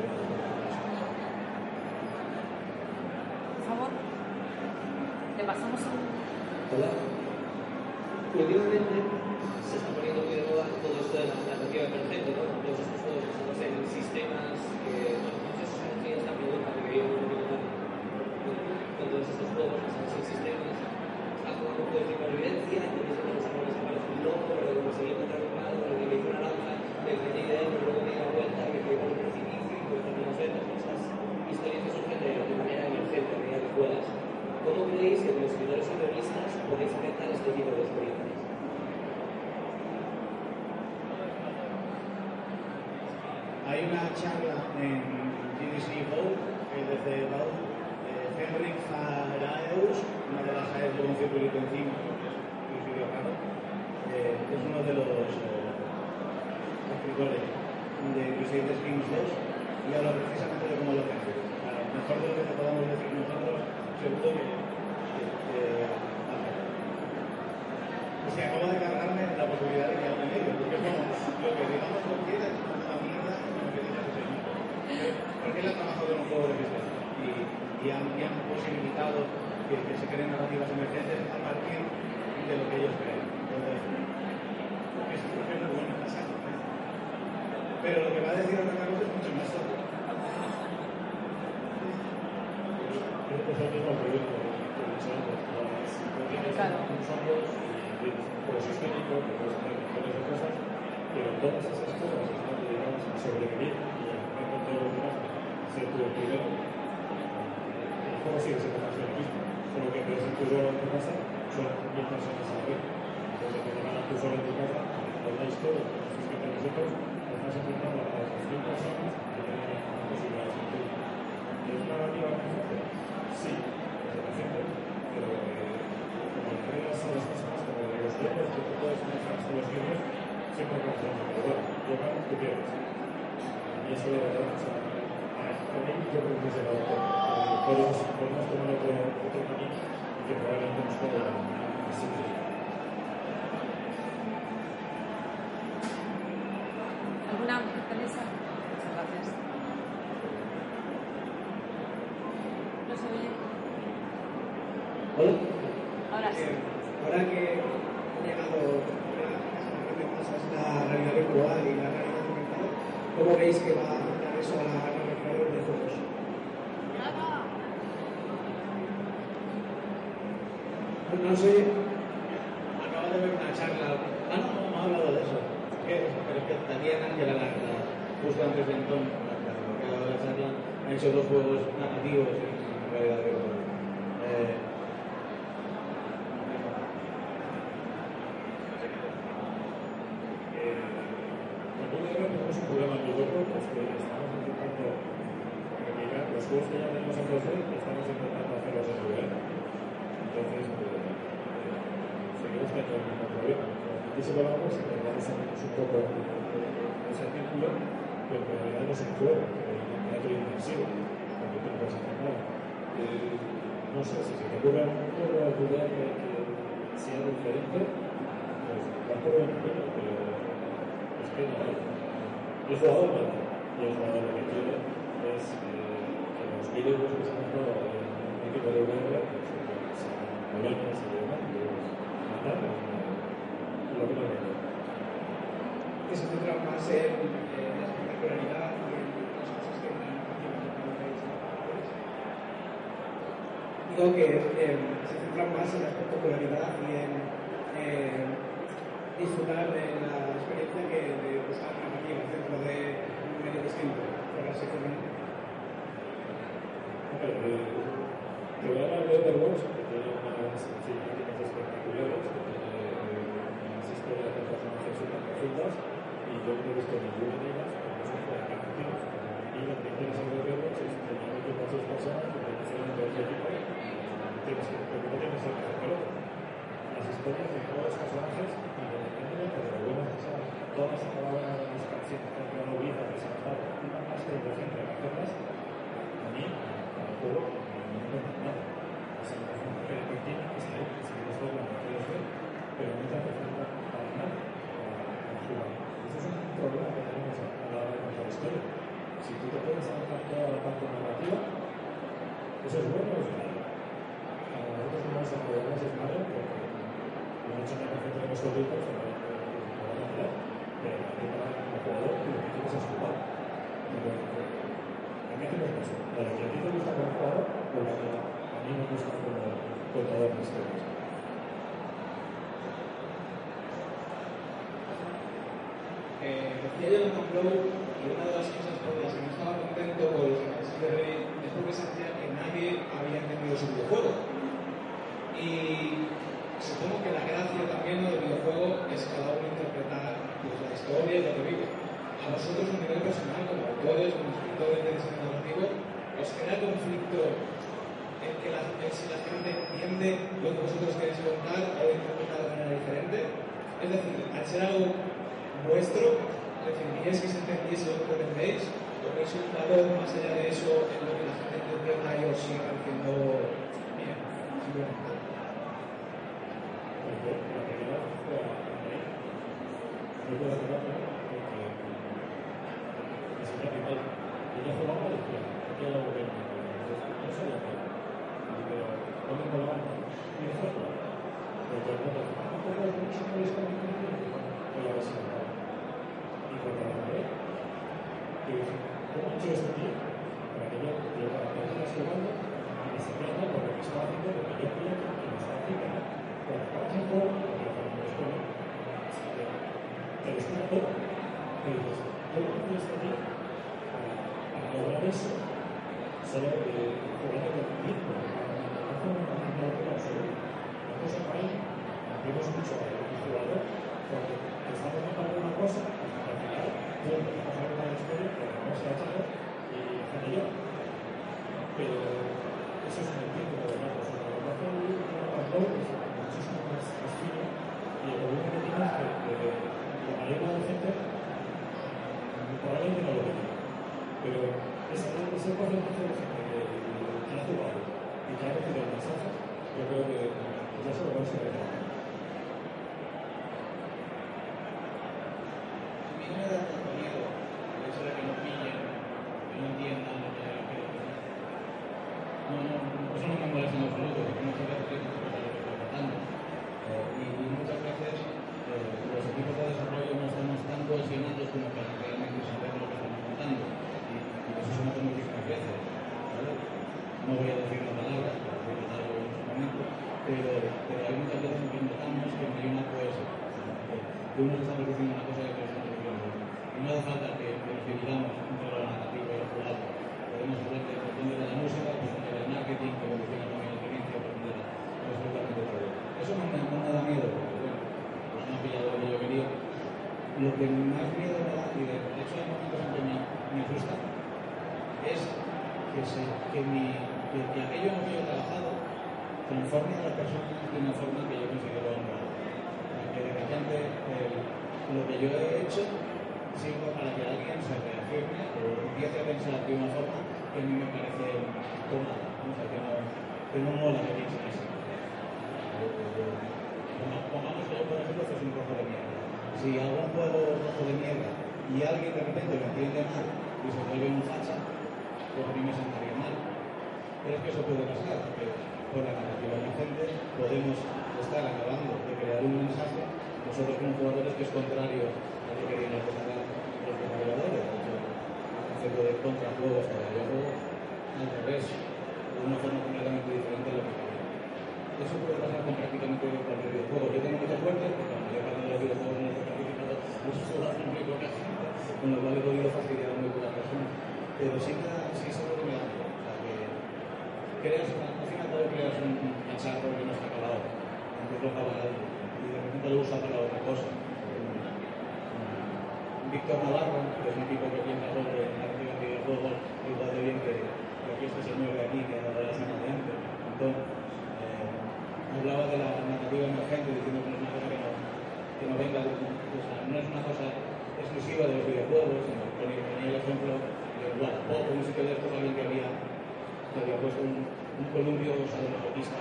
Por favor, le pasamos. Hola. últimamente se está poniendo muy de moda todo esto de la narrativa emergente, ¿no? Estos juegos basados en sistemas que, bueno, si surgía esta pregunta que más con todos estos juegos basados en sistemas. Está jugando un juego de supervivencia, entonces el desarrollo se parece un loco, pero que conseguí encontrar un palo, que me hizo una lanza, que metí dentro, luego me di la vuelta, que fui por un precipicio, y pues también veces estas historias que surgen de, de manera emergente, a medida que juegas. ¿Cómo creéis que como escritores y este de experiencias? Hay una charla en GDC Go que desde eh, Henrik Faraeus, una de las AES de un circuito encima, que sitio raro, eh, es uno de los eh, escritores de Crusader Kings 2 y habla precisamente de cómo lo hace. A lo mejor de lo que te podamos decir nosotros, seguro que, que, que y se acaba de cargarme la posibilidad de que hable en ello, porque es como lo que digamos cualquiera es una mierda en lo que señor. Porque él ha trabajado en un juego de y, y, han, y han posibilitado que, que se creen narrativas emergentes a partir de lo que ellos creen. Entonces, es, es muy bueno la saga. Pero lo que va a decir otra cosa es mucho más es el mismo proyecto que Claro. unos hongos y tienes un juego sistémico, que puedes hacer millones de cosas, pero todas esas cosas están dedicadas a sobrevivir y a hacer con todos los demás, ser tú el primero. El juego sigue siendo de mismo, solo que en vez de tú solo en tu casa, son mil personas a la vez. Entonces, cuando ganas tú solo en tu casa, con la historia, los que nosotros, estás enfrentando a las 100 personas que tienen las posibilidades en tu ¿Es una narrativa emergente? Sí, es emergente, pero eh, como le reglas a las personas, ¿Alguna Teresa? Muchas gracias. No se oye. Hola. Ahora sí. Eh, ahora que ha llegado una generación de cosas la realidad virtual y la realidad aumentada, ¿cómo veis que va a afectar eso a la narrativa de videojuegos? No, sé. Acabo de ver una charla. Ah, no, no, ha hablado de eso. Pero es que Tatiana, que era la, la, justo antes de Antón, la, ha hecho dos juegos narrativos en realidad virtual. Eh, Cuando uno tenemos un problema en videojuegos, es que estamos intentando replicar los juegos que ya tenemos en 2D, estamos intentando hacerlos en VR. Entonces, eh, seguimos teniendo el mismo problema. Aquí se volvamos, intentamos salirnos un poco de ese círculo, pero en realidad no es un juego, es un teatro inmersivo, porque tú no puedes hacer nada. Eh, no sé, si se te ocurre de VR que, que sea diferente, pues por buen camino, pero es que no hay. El jugador hace. Y el jugador lo que quiere es eh, que los que se han jugado en un equipo de pues, eh, sean modernos y demás, pues matar es lo que no Que se centra más en la espectacularidad y en las cosas que no veis. Digo que eh, se centra más en la espectacularidad y en eh, disfrutar de la experiencia que de buscar narrativas dentro de un medio distinto, por así decirlo. Hombre, eh, te voy a hablar de Overwatch, que tiene unas cinemáticas espectaculares, que tiene eh, unas historias de personajes súper profundas, y yo no he visto ninguna de ellas, porque son juegos narrativos. Y lo que tienes en Overwatch es un equipo de seis personas, que tienes de ese equipo, y tienes que, no tienes el mejor. Las historias de todos los personajes, independientemente de lo buenas que sean, todas acababan a no si quieres verla, no ver, pero no para nada para jugar. Ese es un problema que tenemos a la hora de historia. Si tú te puedes adaptar la parte narrativa, eso es bueno o es malo. A nosotros malo porque lo han hecho en la puesto bien, pero se me va a hacer. Pero también para el jugador que lo que quieres es jugar. Pero, a mí que me pasa. De que a ti te gusta como jugador, que a mí me gusta como contador de historias. Decía yo en Blow que una de las cosas por las que no estaba contento con los análisis de es porque sentía que nadie había entendido su videojuego. Y supongo que la gracia también del videojuego es cada uno interpretar pues, la historia y lo que vive. A vosotros a nivel personal, como autores, como escritores de diseño narrativo, os crea conflicto en que si la gente entiende lo que vosotros queréis contar o lo interpreta de manera diferente. Es decir, al ser algo vuestro, ¿definíais que se entendiese lo que vendéis? ¿O veis un valor más allá de eso en lo que la gente interpreta y os sigue pareciendo bien? Simplemente. Porque la primera fue a Madrid. Yo puedo hacer otra porque la señora Pital, ella jugaba a la izquierda, ella era gobierno. No sabía qué. ¿dónde me? Y. Pero todo el mundo dice, ah, ¿cómo es lo Y la acabé, y dije, ¿cómo ha hecho este? Para que yo a todo lo que estaba haciendo, que que juego, porque lo que es bueno, destina todo. Y dices, yo que hice este tío para, para lograr eso, solo eh, jugando con tiempo, hacer una de absoluta. Entonces, ahí, vemos mucho al jugador, porque está contando una cosa, al final, tú empiezas a pasar una historia que no se ha echado y hace yo. Pero eso es un tiempo de. O sea, que hace un libro que no es muchísimo más, más fino y el problema que tiene es que, que la mayoría de la gente probablemente no lo ve. Pero ese, ese porcentaje de gente que, que ha jugado y que ha recibido el mensaje, yo creo que ya se lo no no no. No, no, eso no me molesta en absoluto, porque muchas veces pienso que es lo que estoy tratando. Eh, y, y muchas veces eh, los equipos de desarrollo no estamos tan cohesionados como para realmente saber lo que estamos contando. Y, y eso se nota muchísimas veces. ¿vale? No voy a decir la palabra, porque voy a tratarlo en su momento, pero, pero hay muchas veces en que notamos que no hay una cohesión. Que uno está diciendo una cosa y otro está diciendo otra. No hace falta que, dividamos entre lo narrativo y lo jugado. Podemos hablar de de la música, depende del marketing, que evoluciona también la experiencia, depende de absolutamente todo. Eso no me, da miedo, porque bueno, pues no ha pillado lo que yo quería. Lo que más miedo me da, y de hecho hay momentos en que me, me es que, se, que, mi, que, que aquello en lo que yo he trabajado transforme a la persona de una forma que yo considero de eh, lo que yo he hecho sirva para que alguien se reafirme o empiece a pensar de una forma que a mí me parece cómoda, o sea, que no, que no mola que piensen así. Pongamos que yo, por ejemplo, que es un poco de mierda. Si hago un juego rojo de mierda y alguien de repente me entiende mal y se vuelve un facha, pues a mí me sentaría mal. Pero es que eso puede pasar, porque con la narrativa emergente podemos estar acabando de crear un mensaje, nosotros como jugadores que es contrario a lo que representar los hecho, el concepto de contrajuegos para el juego al revés, de una forma completamente diferente a lo que querían. Eso puede pasar con prácticamente cualquier videojuego. Yo tengo mucha suerte porque mayor parte de los videojuegos que he participado los he jugado muy poca gente, con lo cual he podido fastidiar a muy pocas personas. Pero sí, sí es algo que me da. O sea, que creas, al final todo creas un cacharro que no está acabado, aunque lo acaba alguien, y de repente lo usa para otra cosa. Víctor Navarro, que es un tipo que piensa sobre narrativa en videojuegos igual de bien que, aquí este señor de aquí, que era de la semana de antes, Antón, eh, hablaba de la narrativa emergente, diciendo que no es una cosa que no, venga, de- o sea, no es una cosa exclusiva de los videojuegos, sino que ponía el ejemplo de Wallapop, un sitio de alguien que había, que había puesto un, un columpio sadomasoquista,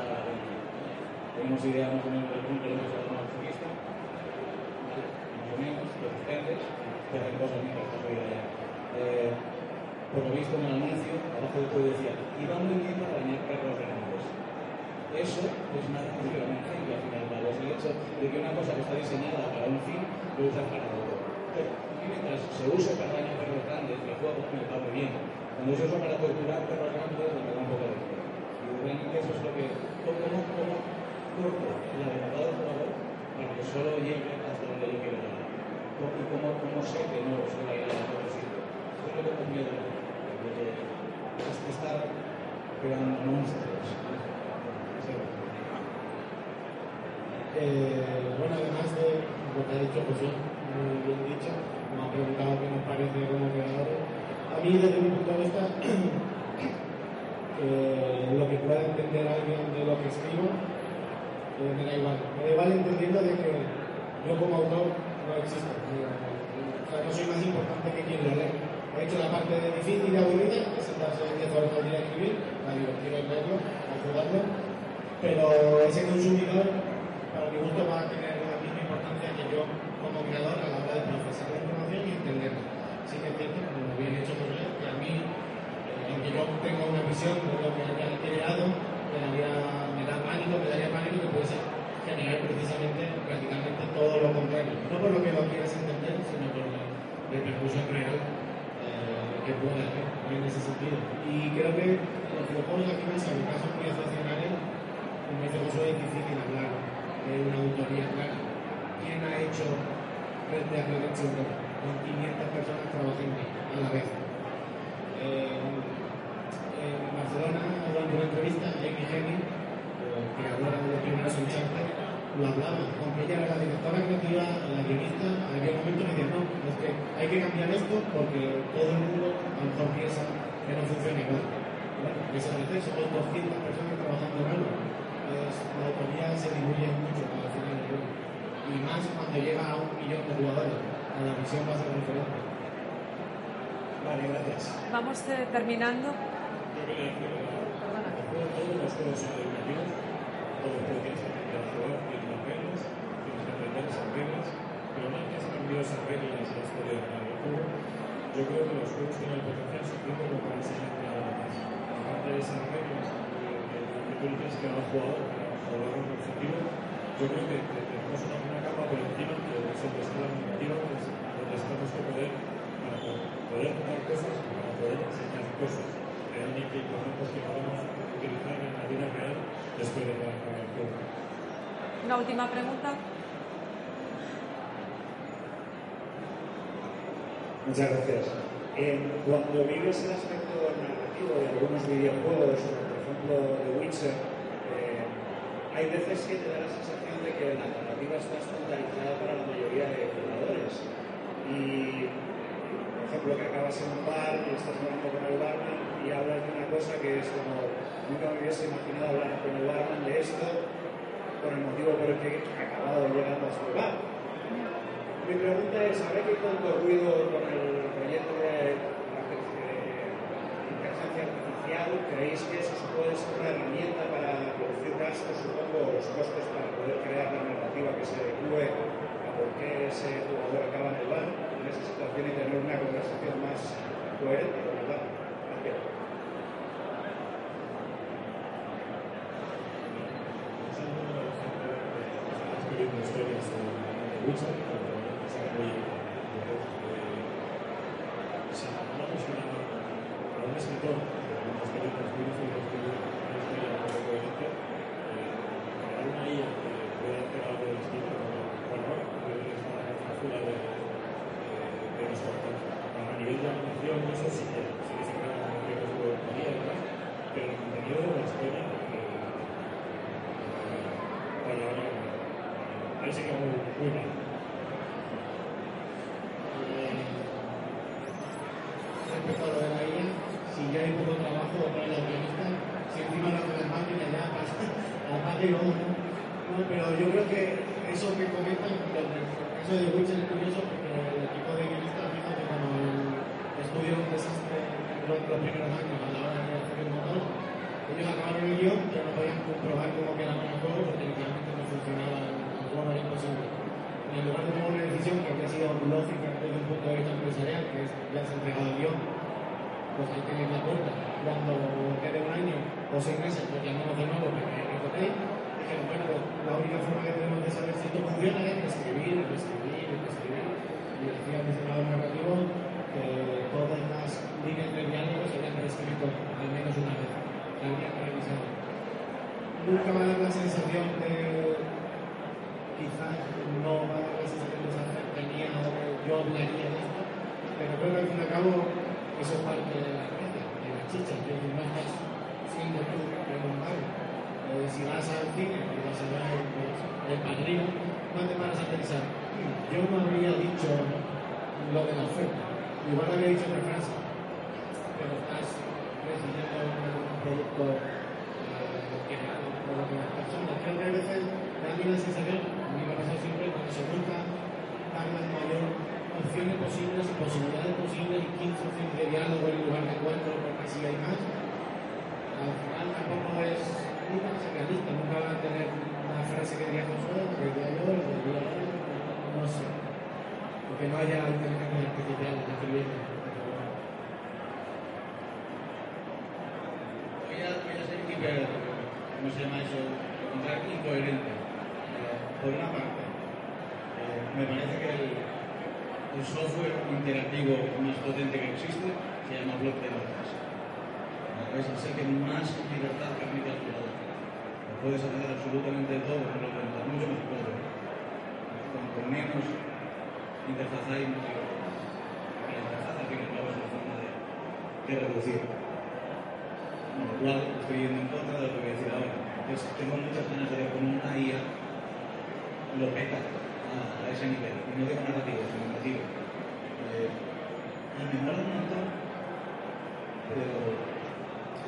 tenemos idea más o menos de un columpio sadomasoquista, ¿vale? más o menos, resistentes, que. Eh, por lo visto en el anuncio, abajo de decía, iba muy bien para bañar perros grandes. Eso es narrativa emergente, al final, los LEDs hecho de que una cosa que está diseñada para un fin lo usas para otro. Entonces, mientras se use para dañar perros grandes, el juego me va muy bien. Cuando se usa para torturar perros grandes, me da un poco de miedo. Y realmente eso es lo que, cómo, cómo corto la libertad del jugador para que solo llegue hasta donde yo quiero llegar. Y cómo, cómo sé que no se va a ir a sitio. Es que tengo miedo de que es estar creando monstruos. Sí. Bueno, además de lo que ha dicho José, muy bien dicho, me ha preguntado qué nos parece como creadores. A mí, desde mi punto de vista, lo que pueda entender alguien de lo que escribo, eh, me da igual. Me da igual entendiendo de que yo como autor no existo. O sea, no soy más importante que quien lo lee. He hecho la parte difícil y aburrida, que sentarse 10 horas al día a escribir, la divertido es verlo, ayudarlo, pero ese consumidor, para mi gusto, va a tener la misma importancia que yo como creador a la hora de procesar la información y entenderla. Sí que es cierto, como bien hecho por él, que a mí, eh, aunque yo tenga una visión de lo que haya creado, daría, me da pánico, me daría pánico que puede generar precisamente, prácticamente todo lo contrario. No por lo que lo quieras entender, sino por la repercusión real eh, que pueda haber en ese sentido. Y creo que los videojuegos al final, salvo casos muy excepcionales, como dice Josué, es difícil hablar de una autoría clara. ¿Quién ha hecho Red Redemption 2 con 500 personas trabajando a la vez? Eh, en Barcelona, durante una entrevista, Jamie Henry, creadora de los primeros Uncharted, lo hablaba, aunque ella era la directora creativa, la guionista, en aquel momento me decía, no, es que hay que cambiar esto porque todo el mundo a lo mejor piensa que no funciona igual. Bueno, ese proceso, son 200 personas trabajando en algo. Pues, la autoría se diluye mucho al final del juego. Y más cuando llega a un millón de jugadores, la visión va a ser diferente. Vale, gracias. Vamos eh, terminando. Yo quería decir, el todos los juegos educativos, yo creo que los juegos tienen el potencial suficiente como para enseñarte algo más. De esas reglas, que tú le tienes que dar al jugador para lograr un objetivo, yo creo que, tenemos una, una capa por encima que siempre está la donde que poder, para poder cosas, para poder enseñar cosas realmente que podemos utilizar en la vida real después de juego. Una última pregunta. Muchas gracias. Eh, cuando vives el aspecto narrativo de algunos videojuegos, por ejemplo The Witcher, eh, hay veces que te da la sensación de que la narrativa está estandarizada para la mayoría de jugadores. Y, por ejemplo, que acabas en un bar y estás hablando con el barman hablas de una cosa que es como, nunca me hubiese imaginado hablar con el barman de esto, por el motivo por el que he acabado llegando a este bar. Mi pregunta es, ¿habrá que tanto ruido con el proyecto de inteligencia artificial? ¿Creéis que eso puede ser una herramienta para reducir gastos, supongo, los costes para poder crear la narrativa que se adecue a por qué ese jugador acaba en el bar en esa situación y tener una conversación más coherente con el bar? Gracias. escribiendo historias de Witcher, pero también es muy si hablamos a un escritor de una historia transmite y escribir una historia crear una que de, de A nivel de que que se crea como que es de pero el contenido de la historia, vaya, vaya, sí que muy, muy mal. Respecto a lo de IA, si ya hay poco trabajo para la guionista, si encima lo hace la máquina ya y luego no. No, pero yo creo que eso que comentan, del caso de Witcher es curioso porque el equipo de guionistas, fíjate, cuando el estudio un desastre los, los primeros años a la hora de hacer el motor, ellos acabaron el guion, pero no podían comprobar cómo quedaba el juego porque literalmente no funcionaba el. Y en lugar de tomar una decisión que había sido lógica desde un punto de vista empresarial, que es ya se entregado el guion, pues ahí tenéis la puerta. Cuando quede un año o seis meses, pues llamamos de nuevo para que recotéis. Dijeron, bueno, pues la única forma que tenemos de saber si funciona es escribir, escribir, escribir. Y decía el diseñador narrativo que todas las líneas de diálogo se habían escrito al menos una vez. Que habría que revisar. Nunca va a dar la sensación de quizás no va a de esa cercanía o yo hablaría de esto, pero creo que al fin y al cabo eso es parte de la gracia, de la chicha, que no estás siendo tú bar. Eh, si vas al cine y vas a ver pues, el padrino, no te paras a pensar, "Hmm, yo no habría dicho lo de la oferta, igual habría dicho otra frase, pero estás recibiendo un producto eh, por otras personas. Creo que a veces a mí la sensación, a mí me pasa siempre, cuando se busca dar la mayor opciones posibles y posibilidades posibles y 15 opciones de diálogo en lugar de 4 porque si hay más, al final tampoco es nunca va a ser realista, nunca va a tener una frase que diga Josué, que diga yo, que no sé. Porque no haya inteligencia artificial escribiendo. Voy a, voy a ser ¿cómo se llama eso? Encontrar incoherente. Por una parte, me parece que el, software interactivo más potente que existe se llama Block de Notas. Es el que más libertad permite al jugador. Puedes hacer absolutamente todo con Block de Notas, mucho más. Con, con menos interfaz hay, mucho la interfaz al fin y al cabo es una forma de, de reducir. Con lo cual estoy yendo en contra de lo que voy a decir ahora. Entonces, tengo muchas ganas de ver cómo una IA lo peta a, ese nivel. Y no digo narrativo, narrativo. Eh, y me mola un montón, pero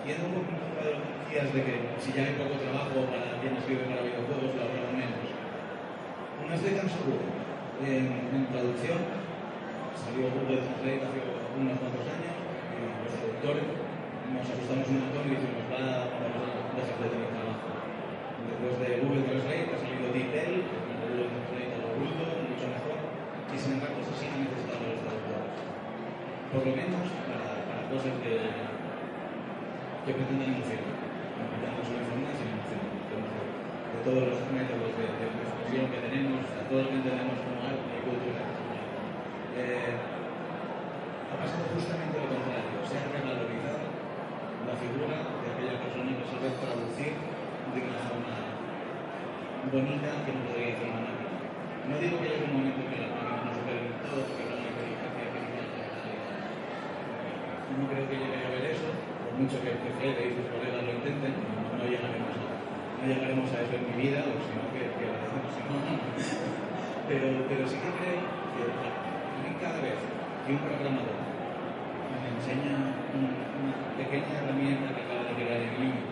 yendo un poco contra de lo que decías de que si ya hay poco trabajo para quien escribe para videojuegos, lo habrá menos. No estoy tan seguro. En, en traducción, salió Google Translate hace unos cuantos años y los traductores nos asustamos un montón y dijimos, va, vamos a dejar de tener trabajo. Después de Google Translate ha salido DeepL, que es un Google Translate a lo bruto, mucho mejor, y sin embargo se siguen necesitando los traductores. Por lo menos para, cosas que, que pretendan emocionar. No pretendamos solo informar, sino emocionar. De, todos los métodos de, de expresión que tenemos, a todos que entendemos como arte y cultura. Eh, ha pasado justamente lo contrario. Se ha revalorizado la figura de aquella persona que sabe traducir de una forma bonita que no podría hacer una máquina. No digo que haya un momento que las máquinas no superen todo, porque no hay inteligencia artificial. No creo que llegue a ver eso, por mucho que, que Fede y sus colegas lo intenten, no, llegaremos a, no llegaremos a eso en mi vida, o si no, que, que lo hacemos, si no, no. Pero, pero sí que creo que a mí cada vez que un programador me enseña una, una pequeña herramienta que acaba de crear en línea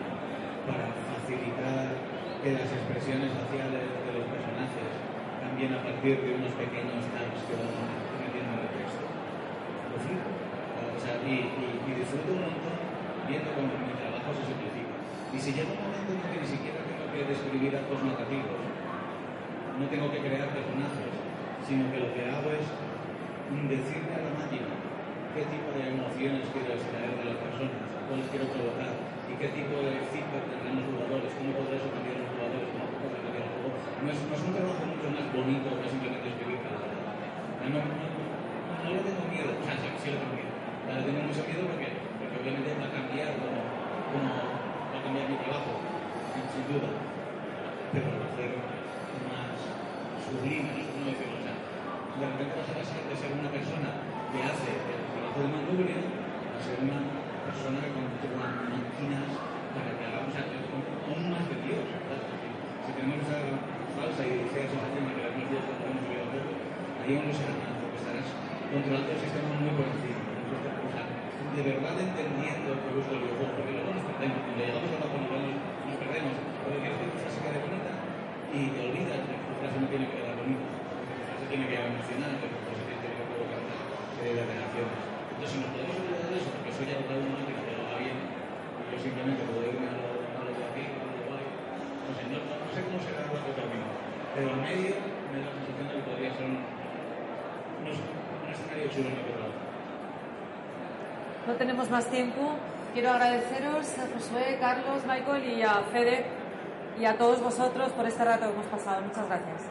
para facilitar que las expresiones faciales de los personajes cambien a partir de unos pequeños tags que van metiendo en el texto. Lo flipo. Y, disfruto un montón viendo cómo mi trabajo se simplifica. Y si llega un momento en el que ni siquiera tengo que describir actos narrativos, no tengo que crear personajes, sino que lo que hago es decirle a la máquina qué tipo de emociones quiero extraer de las personas, cuáles quiero provocar y qué tipo de feedback tendrán los jugadores, cómo podré sorprender a los jugadores, cómo podré cambiar el juego. No es, un trabajo mucho más bonito que simplemente escribir palabras. No, no, no, le tengo miedo, o sea, sí le tengo miedo. Le tengo mucho miedo porque, porque obviamente va a cambiar como, va a cambiar mi trabajo, sin, duda. Pero va a hacer más sublime, no sé cómo. O sea, de repente vas a pasar de ser una persona que hace el trabajo de manubrio a ser una persona que controla máquinas para que hagamos aún más de Dios. Si tenemos esa falsa y sea esa tema que las noticias que tenemos en videojuegos, ahí no será nada, porque estarás controlando el sistema muy por encima. De verdad entendiendo que busca el videojuego, porque luego nos perdemos. Cuando llegamos a la zona nos, perdemos, porque quieres que tu frase quede bonita y te olvidas que tu frase no tiene que quedar bonita. Tu frase tiene que emocionar, que tu frase tiene que provocar una de reacciones. Entonces, si nos podemos olvidar de eso, porque eso ya cada uno que te lo va bien, yo simplemente puedo irme a lo, a lo de aquí, a lo de guay, no sé, no, no sé cómo será el rato término, pero en medio me da la sensación de que podría ser un, sé, un escenario chulo en el que trabajar. No tenemos más tiempo. Quiero agradeceros a Josué, Carlos, Michael y a Fede y a todos vosotros por este rato que hemos pasado. Muchas gracias.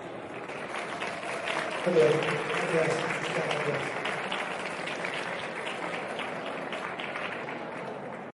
Gracias.